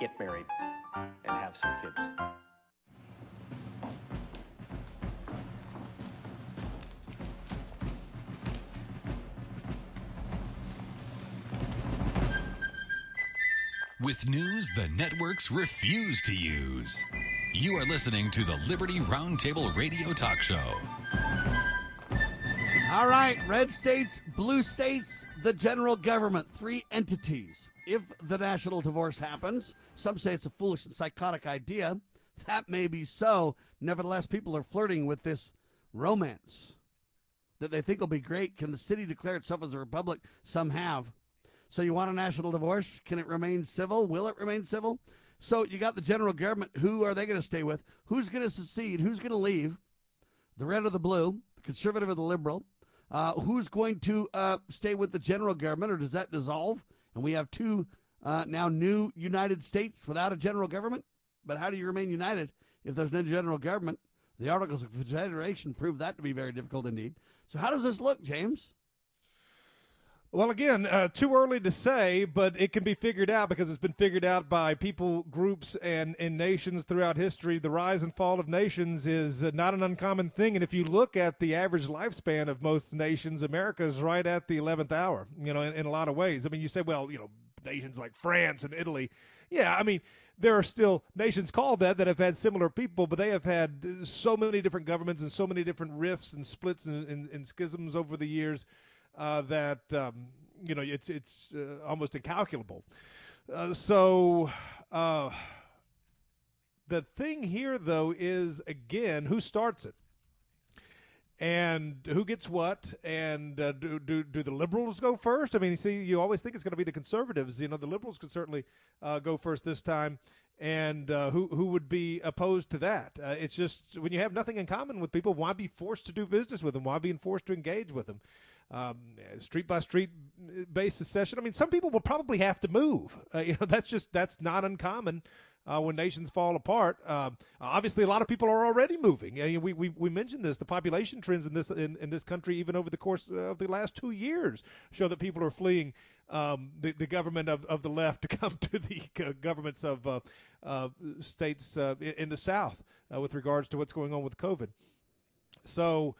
[SPEAKER 23] get married, and have some kids.
[SPEAKER 1] With news the networks refuse to use. You are listening to the Liberty Roundtable Radio Talk Show.
[SPEAKER 2] All right, red states, blue states, the general government, three entities. If the national divorce happens, some say it's a foolish and psychotic idea. That may be so. Nevertheless, people are flirting with this romance that they think will be great. Can the city declare itself as a republic? Some have. So you want a national divorce? Can it remain civil? Will it remain civil? So you got the general government. Who are they going to stay with? Who's going to secede? Who's going to leave? The red or the blue? The conservative or the liberal? Uh, who's going to uh, stay with the general government, or does that dissolve? And we have two uh, now new United States without a general government. But how do you remain united if there's no general government? The Articles of Confederation prove that to be very difficult indeed. So how does this look, James?
[SPEAKER 3] Well, again, uh, too early to say, but it can be figured out because it's been figured out by people, groups, and, and nations throughout history. The rise and fall of nations is uh, not an uncommon thing. And if you look at the average lifespan of most nations, America is right at the 11th hour, you know, in, in a lot of ways. I mean, you say, well, you know, nations like France and Italy. Yeah, I mean, there are still nations called that that have had similar people, but they have had so many different governments and so many different rifts and splits and, and, and schisms over the years uh, that um, you know it's it's uh, almost incalculable. Uh, so uh, the thing here, though, is again who starts it. And who gets what? And uh, do, do do the liberals go first? I mean, see, you always think it's going to be the conservatives. You know, the liberals could certainly uh, go first this time, and uh, who who would be opposed to that? Uh, it's just when you have nothing in common with people, why be forced to do business with them? Why being forced to engage with them? Um, street by street based secession. I mean, some people will probably have to move. Uh, you know, that's just that's not uncommon. Uh, when nations fall apart. Um, obviously, a lot of people are already moving. I mean, we, we we mentioned this. The population trends in this in, in this country, even over the course of the last two years, show that people are fleeing um, the the government of, of the left to come to the uh, governments of uh, uh states uh, in the South uh, with regards to what's going on with COVID. So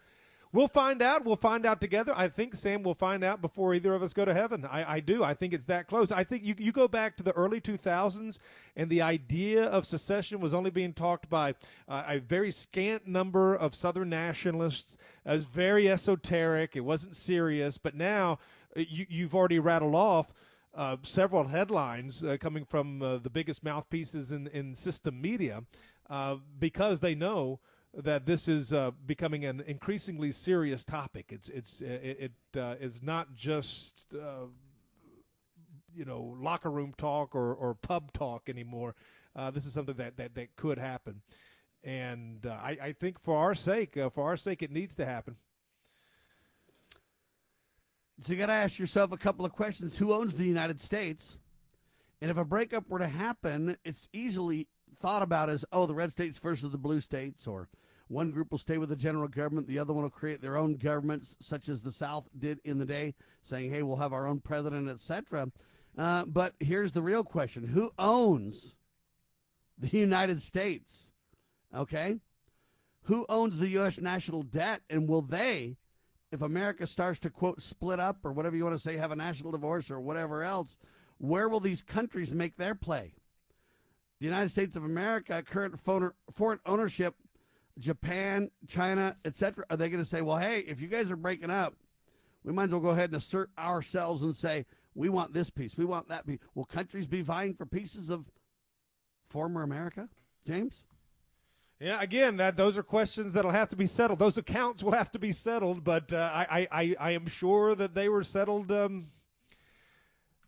[SPEAKER 3] We'll find out. We'll find out together. I think, Sam, we'll find out before either of us go to heaven. I, I do. I think it's that close. I think you, you go back to the early 2000s, and the idea of secession was only being talked by uh, a very scant number of Southern nationalists. It was very esoteric. It wasn't serious. But now uh, you, you've already rattled off. Uh, several headlines uh, coming from uh, the biggest mouthpieces in, in system media uh, because they know that this is uh, becoming an increasingly serious topic. It's it's it, it uh, is not just uh, you know locker room talk or, or pub talk anymore. Uh, this is something that, that, that could happen, and uh, I, I think for our sake, uh, for our sake, it needs to happen.
[SPEAKER 2] So you got to ask yourself a couple of questions: Who owns the United States? And if a breakup were to happen, it's easily thought about as, oh, the red states versus the blue states, or one group will stay with the general government, the other one will create their own governments, such as the South did in the day, saying, hey, we'll have our own president, etc. Uh, but here's the real question who owns the United States? Okay? Who owns the U.S. national debt? And will they, if America starts to, quote, split up or whatever you want to say, have a national divorce or whatever else, where will these countries make their play? The United States of America, current foreign ownership, Japan, China, etc. Are they going to say, well, hey, if you guys are breaking up, we might as well go ahead and assert ourselves and say, we want this piece, we want that piece. Will countries be vying for pieces of former America, James?
[SPEAKER 3] Yeah, again, that those are questions that'll have to be settled. Those accounts will have to be settled, but uh, I, I, I am sure that they were settled um,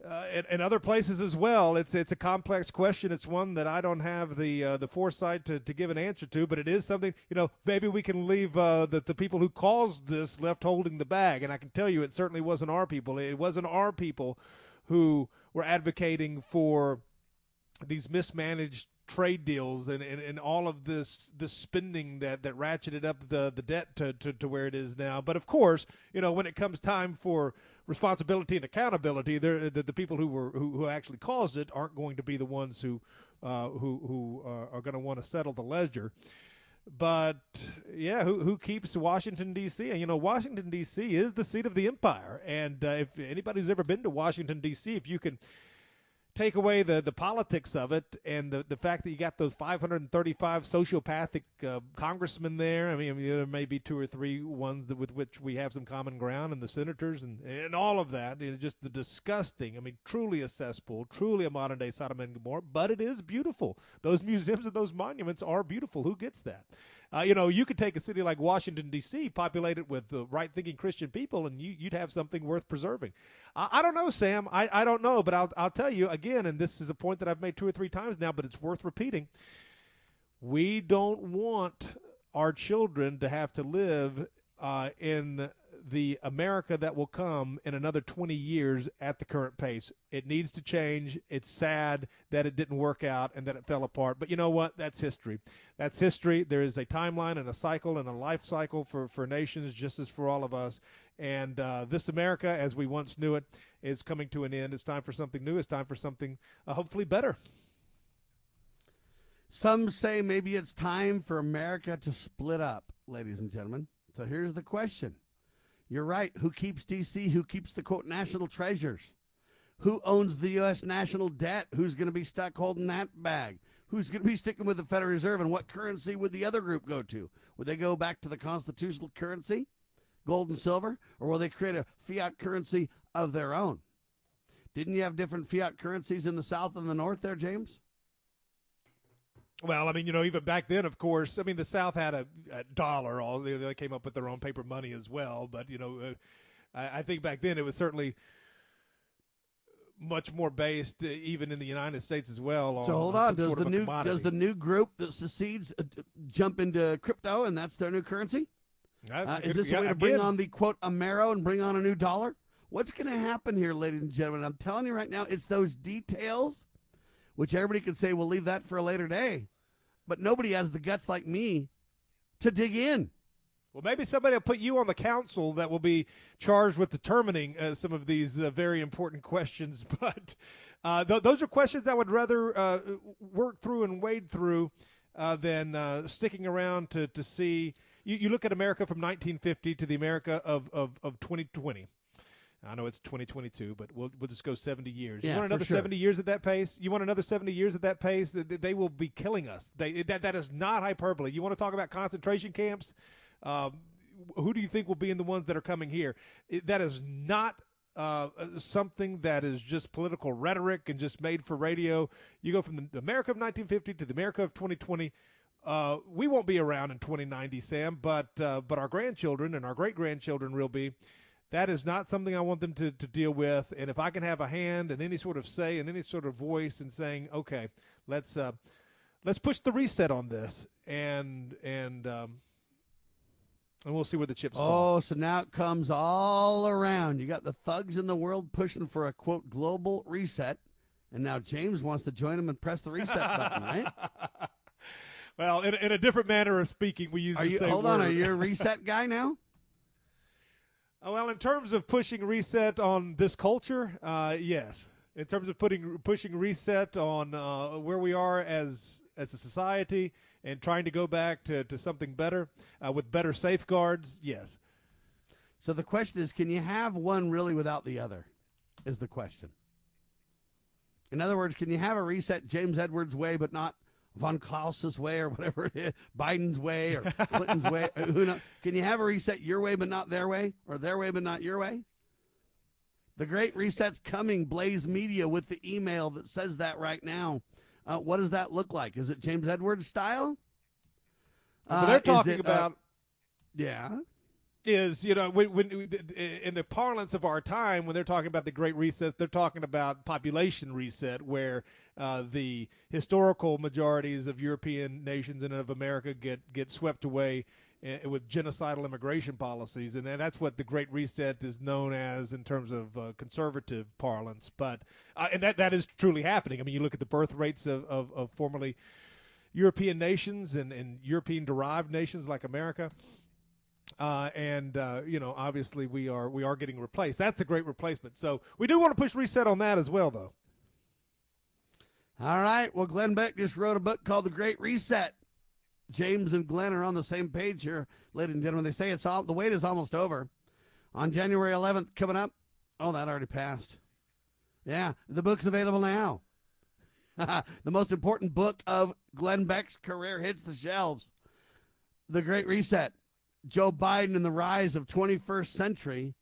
[SPEAKER 3] uh, in, in, other places as well. It's it's a complex question. It's one that I don't have the uh, the foresight to, to give an answer to, but it is something you know. Maybe we can leave uh, the the people who caused this left holding the bag, and I can tell you, it certainly wasn't our people. It wasn't our people who were advocating for these mismanaged trade deals and, and, and all of this this spending that, that ratcheted up the, the debt to, to, to where it is now. But of course, you know, when it comes time for responsibility and accountability, the, the people who were who, who actually caused it aren't going to be the ones who uh, who who uh, are going to want to settle the ledger. But yeah, who who keeps Washington D.C. And you know, Washington D.C. is the seat of the empire. And uh, if anybody who's ever been to Washington D.C., if you can take away the, the politics of it and the, the fact that you got those 535 sociopathic uh, congressmen there. I mean, I mean, there may be two or three ones that, with which we have some common ground, and the senators and, and all of that. You know, just the disgusting, I mean, truly a cesspool, truly a modern day Sodom and Gomorrah, but it is beautiful. Those museums and those monuments are beautiful. Who gets that? Uh, you know, you could take a city like Washington D.C., populated with uh, right-thinking Christian people, and you, would have something worth preserving. I, I, don't know, Sam. I, I don't know, but I'll I'll tell you again, and this is a point that I've made two or three times now, but it's worth repeating. We don't want our children to have to live uh, in the America that will come in another 20 years at the current pace. It needs to change. It's sad that it didn't work out and that it fell apart. But you know what? That's history. That's history. There is a timeline and a cycle and a life cycle for, for nations, just as for all of us. And uh, this America, as we once knew it, is coming to an end. It's time for something new. It's time for something uh, hopefully better.
[SPEAKER 2] Some say maybe it's time for America to split up, ladies and gentlemen. So here's the question you're right. Who keeps D.C.? Who keeps the quote national treasures? Who owns the U.S. national debt? Who's going to be stuck holding that bag? Who's going to be sticking with the Federal Reserve? And what currency would the other group go to? Would they go back to the constitutional currency, gold and silver, or will they create a fiat currency of their own? Didn't you have different fiat currencies in the South and the North there, James?
[SPEAKER 3] Well, I mean, you know, even back then, of course, I mean, the South had a, a dollar. All they, they, came up with their own paper money as well. But you know, uh, I, I, think back then it was certainly much more based, uh, even in the United States as well.
[SPEAKER 2] So hold on, does the new commodity. does the new group that secedes uh, jump into crypto and that's their new currency? Uh, is this yeah, a way to bring on the quote Amero and bring on a new dollar? What's going to happen here, ladies and gentlemen? I'm telling you right now, it's those details which everybody could say, we'll leave that for a later day. But nobody has the guts like me to dig in.
[SPEAKER 3] Well, maybe somebody will put you on the council that will be charged with determining uh, some of these uh, very important questions. But uh, th- those are questions I would rather uh, work through and wade through uh, than uh, sticking around to, to see. You, you, look at America from 1950 to the America of, of, of 2020. I know it's 2022, but we'll we'll just go 70 years.
[SPEAKER 2] Yeah,
[SPEAKER 3] you want another
[SPEAKER 2] sure.
[SPEAKER 3] 70 years at that pace? You want another 70 years at that pace? They, they will be killing us. They that that is not hyperbole. You want to talk about concentration camps? Um, who do you think will be in the ones that are coming here? It, that is not uh, something that is just political rhetoric and just made for radio. You go from the America of 1950 to the America of 2020. Uh, we won't be around in 2090, Sam, but uh, but our grandchildren and our great grandchildren will be That is not something I want them to, to deal with. And if I can have a hand and any sort of say and any sort of voice in saying, okay, let's uh, let's push the reset on this, and and um, and we'll see where the chips fall.
[SPEAKER 2] Oh, so now it comes all around. You got the thugs in the world pushing for a quote global reset, and now James wants to join them and press the reset button, right?
[SPEAKER 3] Well, in, in a different manner of speaking, we use
[SPEAKER 2] Are
[SPEAKER 3] the
[SPEAKER 2] you
[SPEAKER 3] same
[SPEAKER 2] hold on? Are you a reset guy now?
[SPEAKER 3] Uh, well, in terms of pushing reset on this culture, uh, yes. In terms of putting pushing reset on uh, where we are as as a society and trying to go back to, to something better uh, with better safeguards, yes.
[SPEAKER 2] So the question is, can you have one really without the other? Is the question. In other words, can you have a reset James Edwards way, but not von Klaus's way or whatever it is, Biden's way or Clinton's way? uh, Who knows? Can you have a reset your way, but not their way, or their way, but not your way? The great reset's coming. Blaze Media with the email that says that right now. Uh, what does that look like? Is it James Edwards style? Uh,
[SPEAKER 3] they're talking
[SPEAKER 2] it, uh,
[SPEAKER 3] about
[SPEAKER 2] yeah.
[SPEAKER 3] is you know when, when in the parlance of our time when they're talking about the great reset they're talking about population reset where uh, the historical majorities of european nations and of america get get swept away eh, with genocidal immigration policies and that's what the great reset is known as in terms of uh, conservative parlance but uh, and that that is truly happening i mean you look at the birth rates of, of, of formerly european nations and, and european derived nations like america uh, and uh, you know, obviously, we are we are getting replaced. That's a great replacement. So we do want to push reset on that as well, though.
[SPEAKER 2] All right. Well, Glenn Beck just wrote a book called The Great Reset. James and Glenn are on the same page here, ladies and gentlemen. They say it's all the wait is almost over. On January 11th, coming up. Oh, that already passed. Yeah, the book's available now. the most important book of Glenn Beck's career hits the shelves. The Great Reset. Joe Biden and the rise of 21st century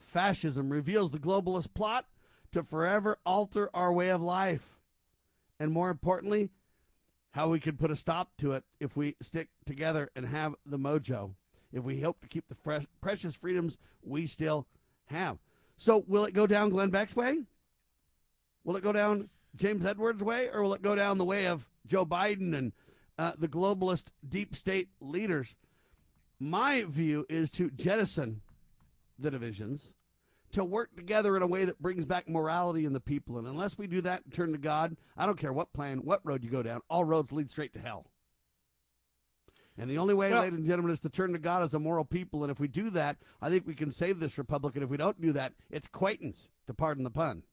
[SPEAKER 2] fascism reveals the globalist plot to forever alter our way of life. And more importantly, how we can put a stop to it if we stick together and have the mojo, if we hope to keep the fresh, precious freedoms we still have. So, will it go down Glenn Beck's way? Will it go down James Edwards' way, or will it go down the way of Joe Biden and uh, the globalist deep state leaders? My view is to jettison the divisions, to work together in a way that brings back morality in the people. And unless we do that and turn to God, I don't care what plan, what road you go down, all roads lead straight to hell. And the only way,
[SPEAKER 3] Well-
[SPEAKER 2] ladies and gentlemen, is to turn to God as a moral people. And if we do that, I think we can save this republic. And if we don't do that, it's quaintance, to pardon the pun.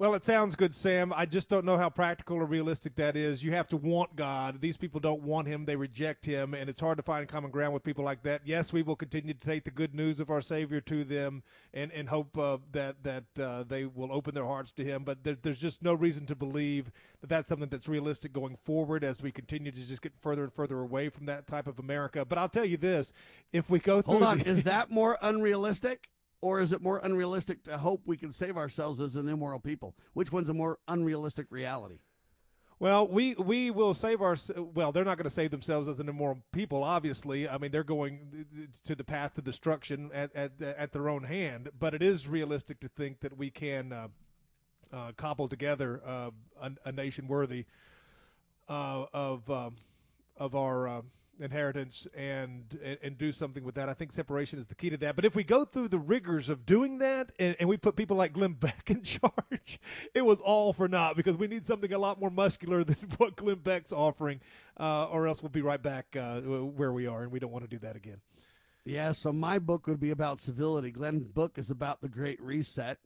[SPEAKER 3] Well, it sounds good, Sam. I just don't know how practical or realistic that is. You have to want God. These people don't want Him; they reject Him, and it's hard to find common ground with people like that. Yes, we will continue to take the good news of our Savior to them, and and hope uh, that that uh, they will open their hearts to Him. But there, there's just no reason to believe that that's something that's realistic going forward as we continue to just get further and further away from that type of America. But I'll tell you this: if we go through,
[SPEAKER 2] Hold on.
[SPEAKER 3] the-
[SPEAKER 2] is that more unrealistic? Or is it more unrealistic to hope we can save ourselves as an immoral people? Which one's a more unrealistic reality?
[SPEAKER 3] Well, we we will save our. Well, they're not going to save themselves as an immoral people. Obviously, I mean they're going to the path to destruction at at, at their own hand. But it is realistic to think that we can uh, uh, cobble together uh, a, a nation worthy uh, of um of our uh, inheritance and, and and do something with that. I think separation is the key to that. But if we go through the rigors of doing that and, and we put people like Glenn Beck in charge, it was all for naught because we need something a lot more muscular than what Glenn Beck's offering, uh, or else we'll be right back uh, where we are, and we don't want to do that again.
[SPEAKER 2] Yeah, so my book would be about civility. Glenn's book is about the Great Reset.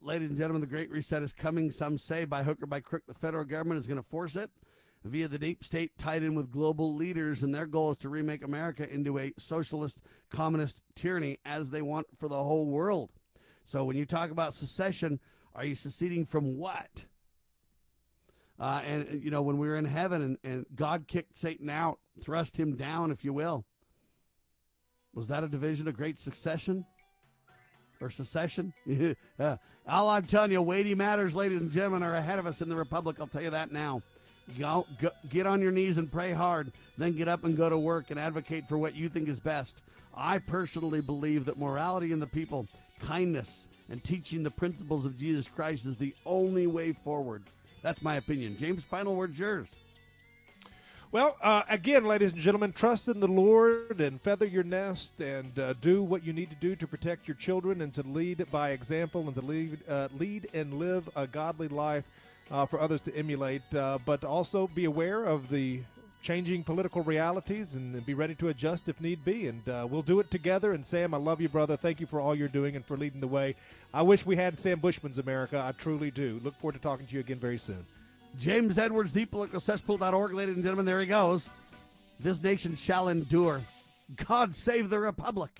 [SPEAKER 2] Ladies and gentlemen, the Great Reset is coming, some say, by hook or by crook. The federal government is going to force it via the deep state tied in with global leaders, and their goal is to remake America into a socialist, communist tyranny as they want for the whole world. So when you talk about secession, are you seceding from what? Uh, and, you know, when we were in heaven and, and God kicked Satan out, thrust him down, if you will, was that a division of great succession or secession? uh, all I'm telling you, weighty matters, ladies and gentlemen, are ahead of us in the republic. I'll tell you that now. Go, go, get on your knees and pray hard, then get up and go to work and advocate for what you think is best. I personally believe that morality in the people, kindness, and teaching the principles of Jesus Christ is the only way forward. That's my opinion. James, final word's yours.
[SPEAKER 3] Well, uh, again, ladies and gentlemen, trust in the Lord and feather your nest and uh, do what you need to do to protect your children and to lead by example and to lead, uh, lead and live a godly life uh, for others to emulate. Uh, but also be aware of the changing political realities and be ready to adjust if need be. And uh, we'll do it together. And Sam, I love you, brother. Thank you for all you're doing and for leading the way. I wish we had Sam Bushman's America. I truly do. Look forward to talking to you again very soon.
[SPEAKER 2] James Edwards, thepoliticalcesspool.org, ladies and gentlemen, there he goes. This nation shall endure. God save the Republic.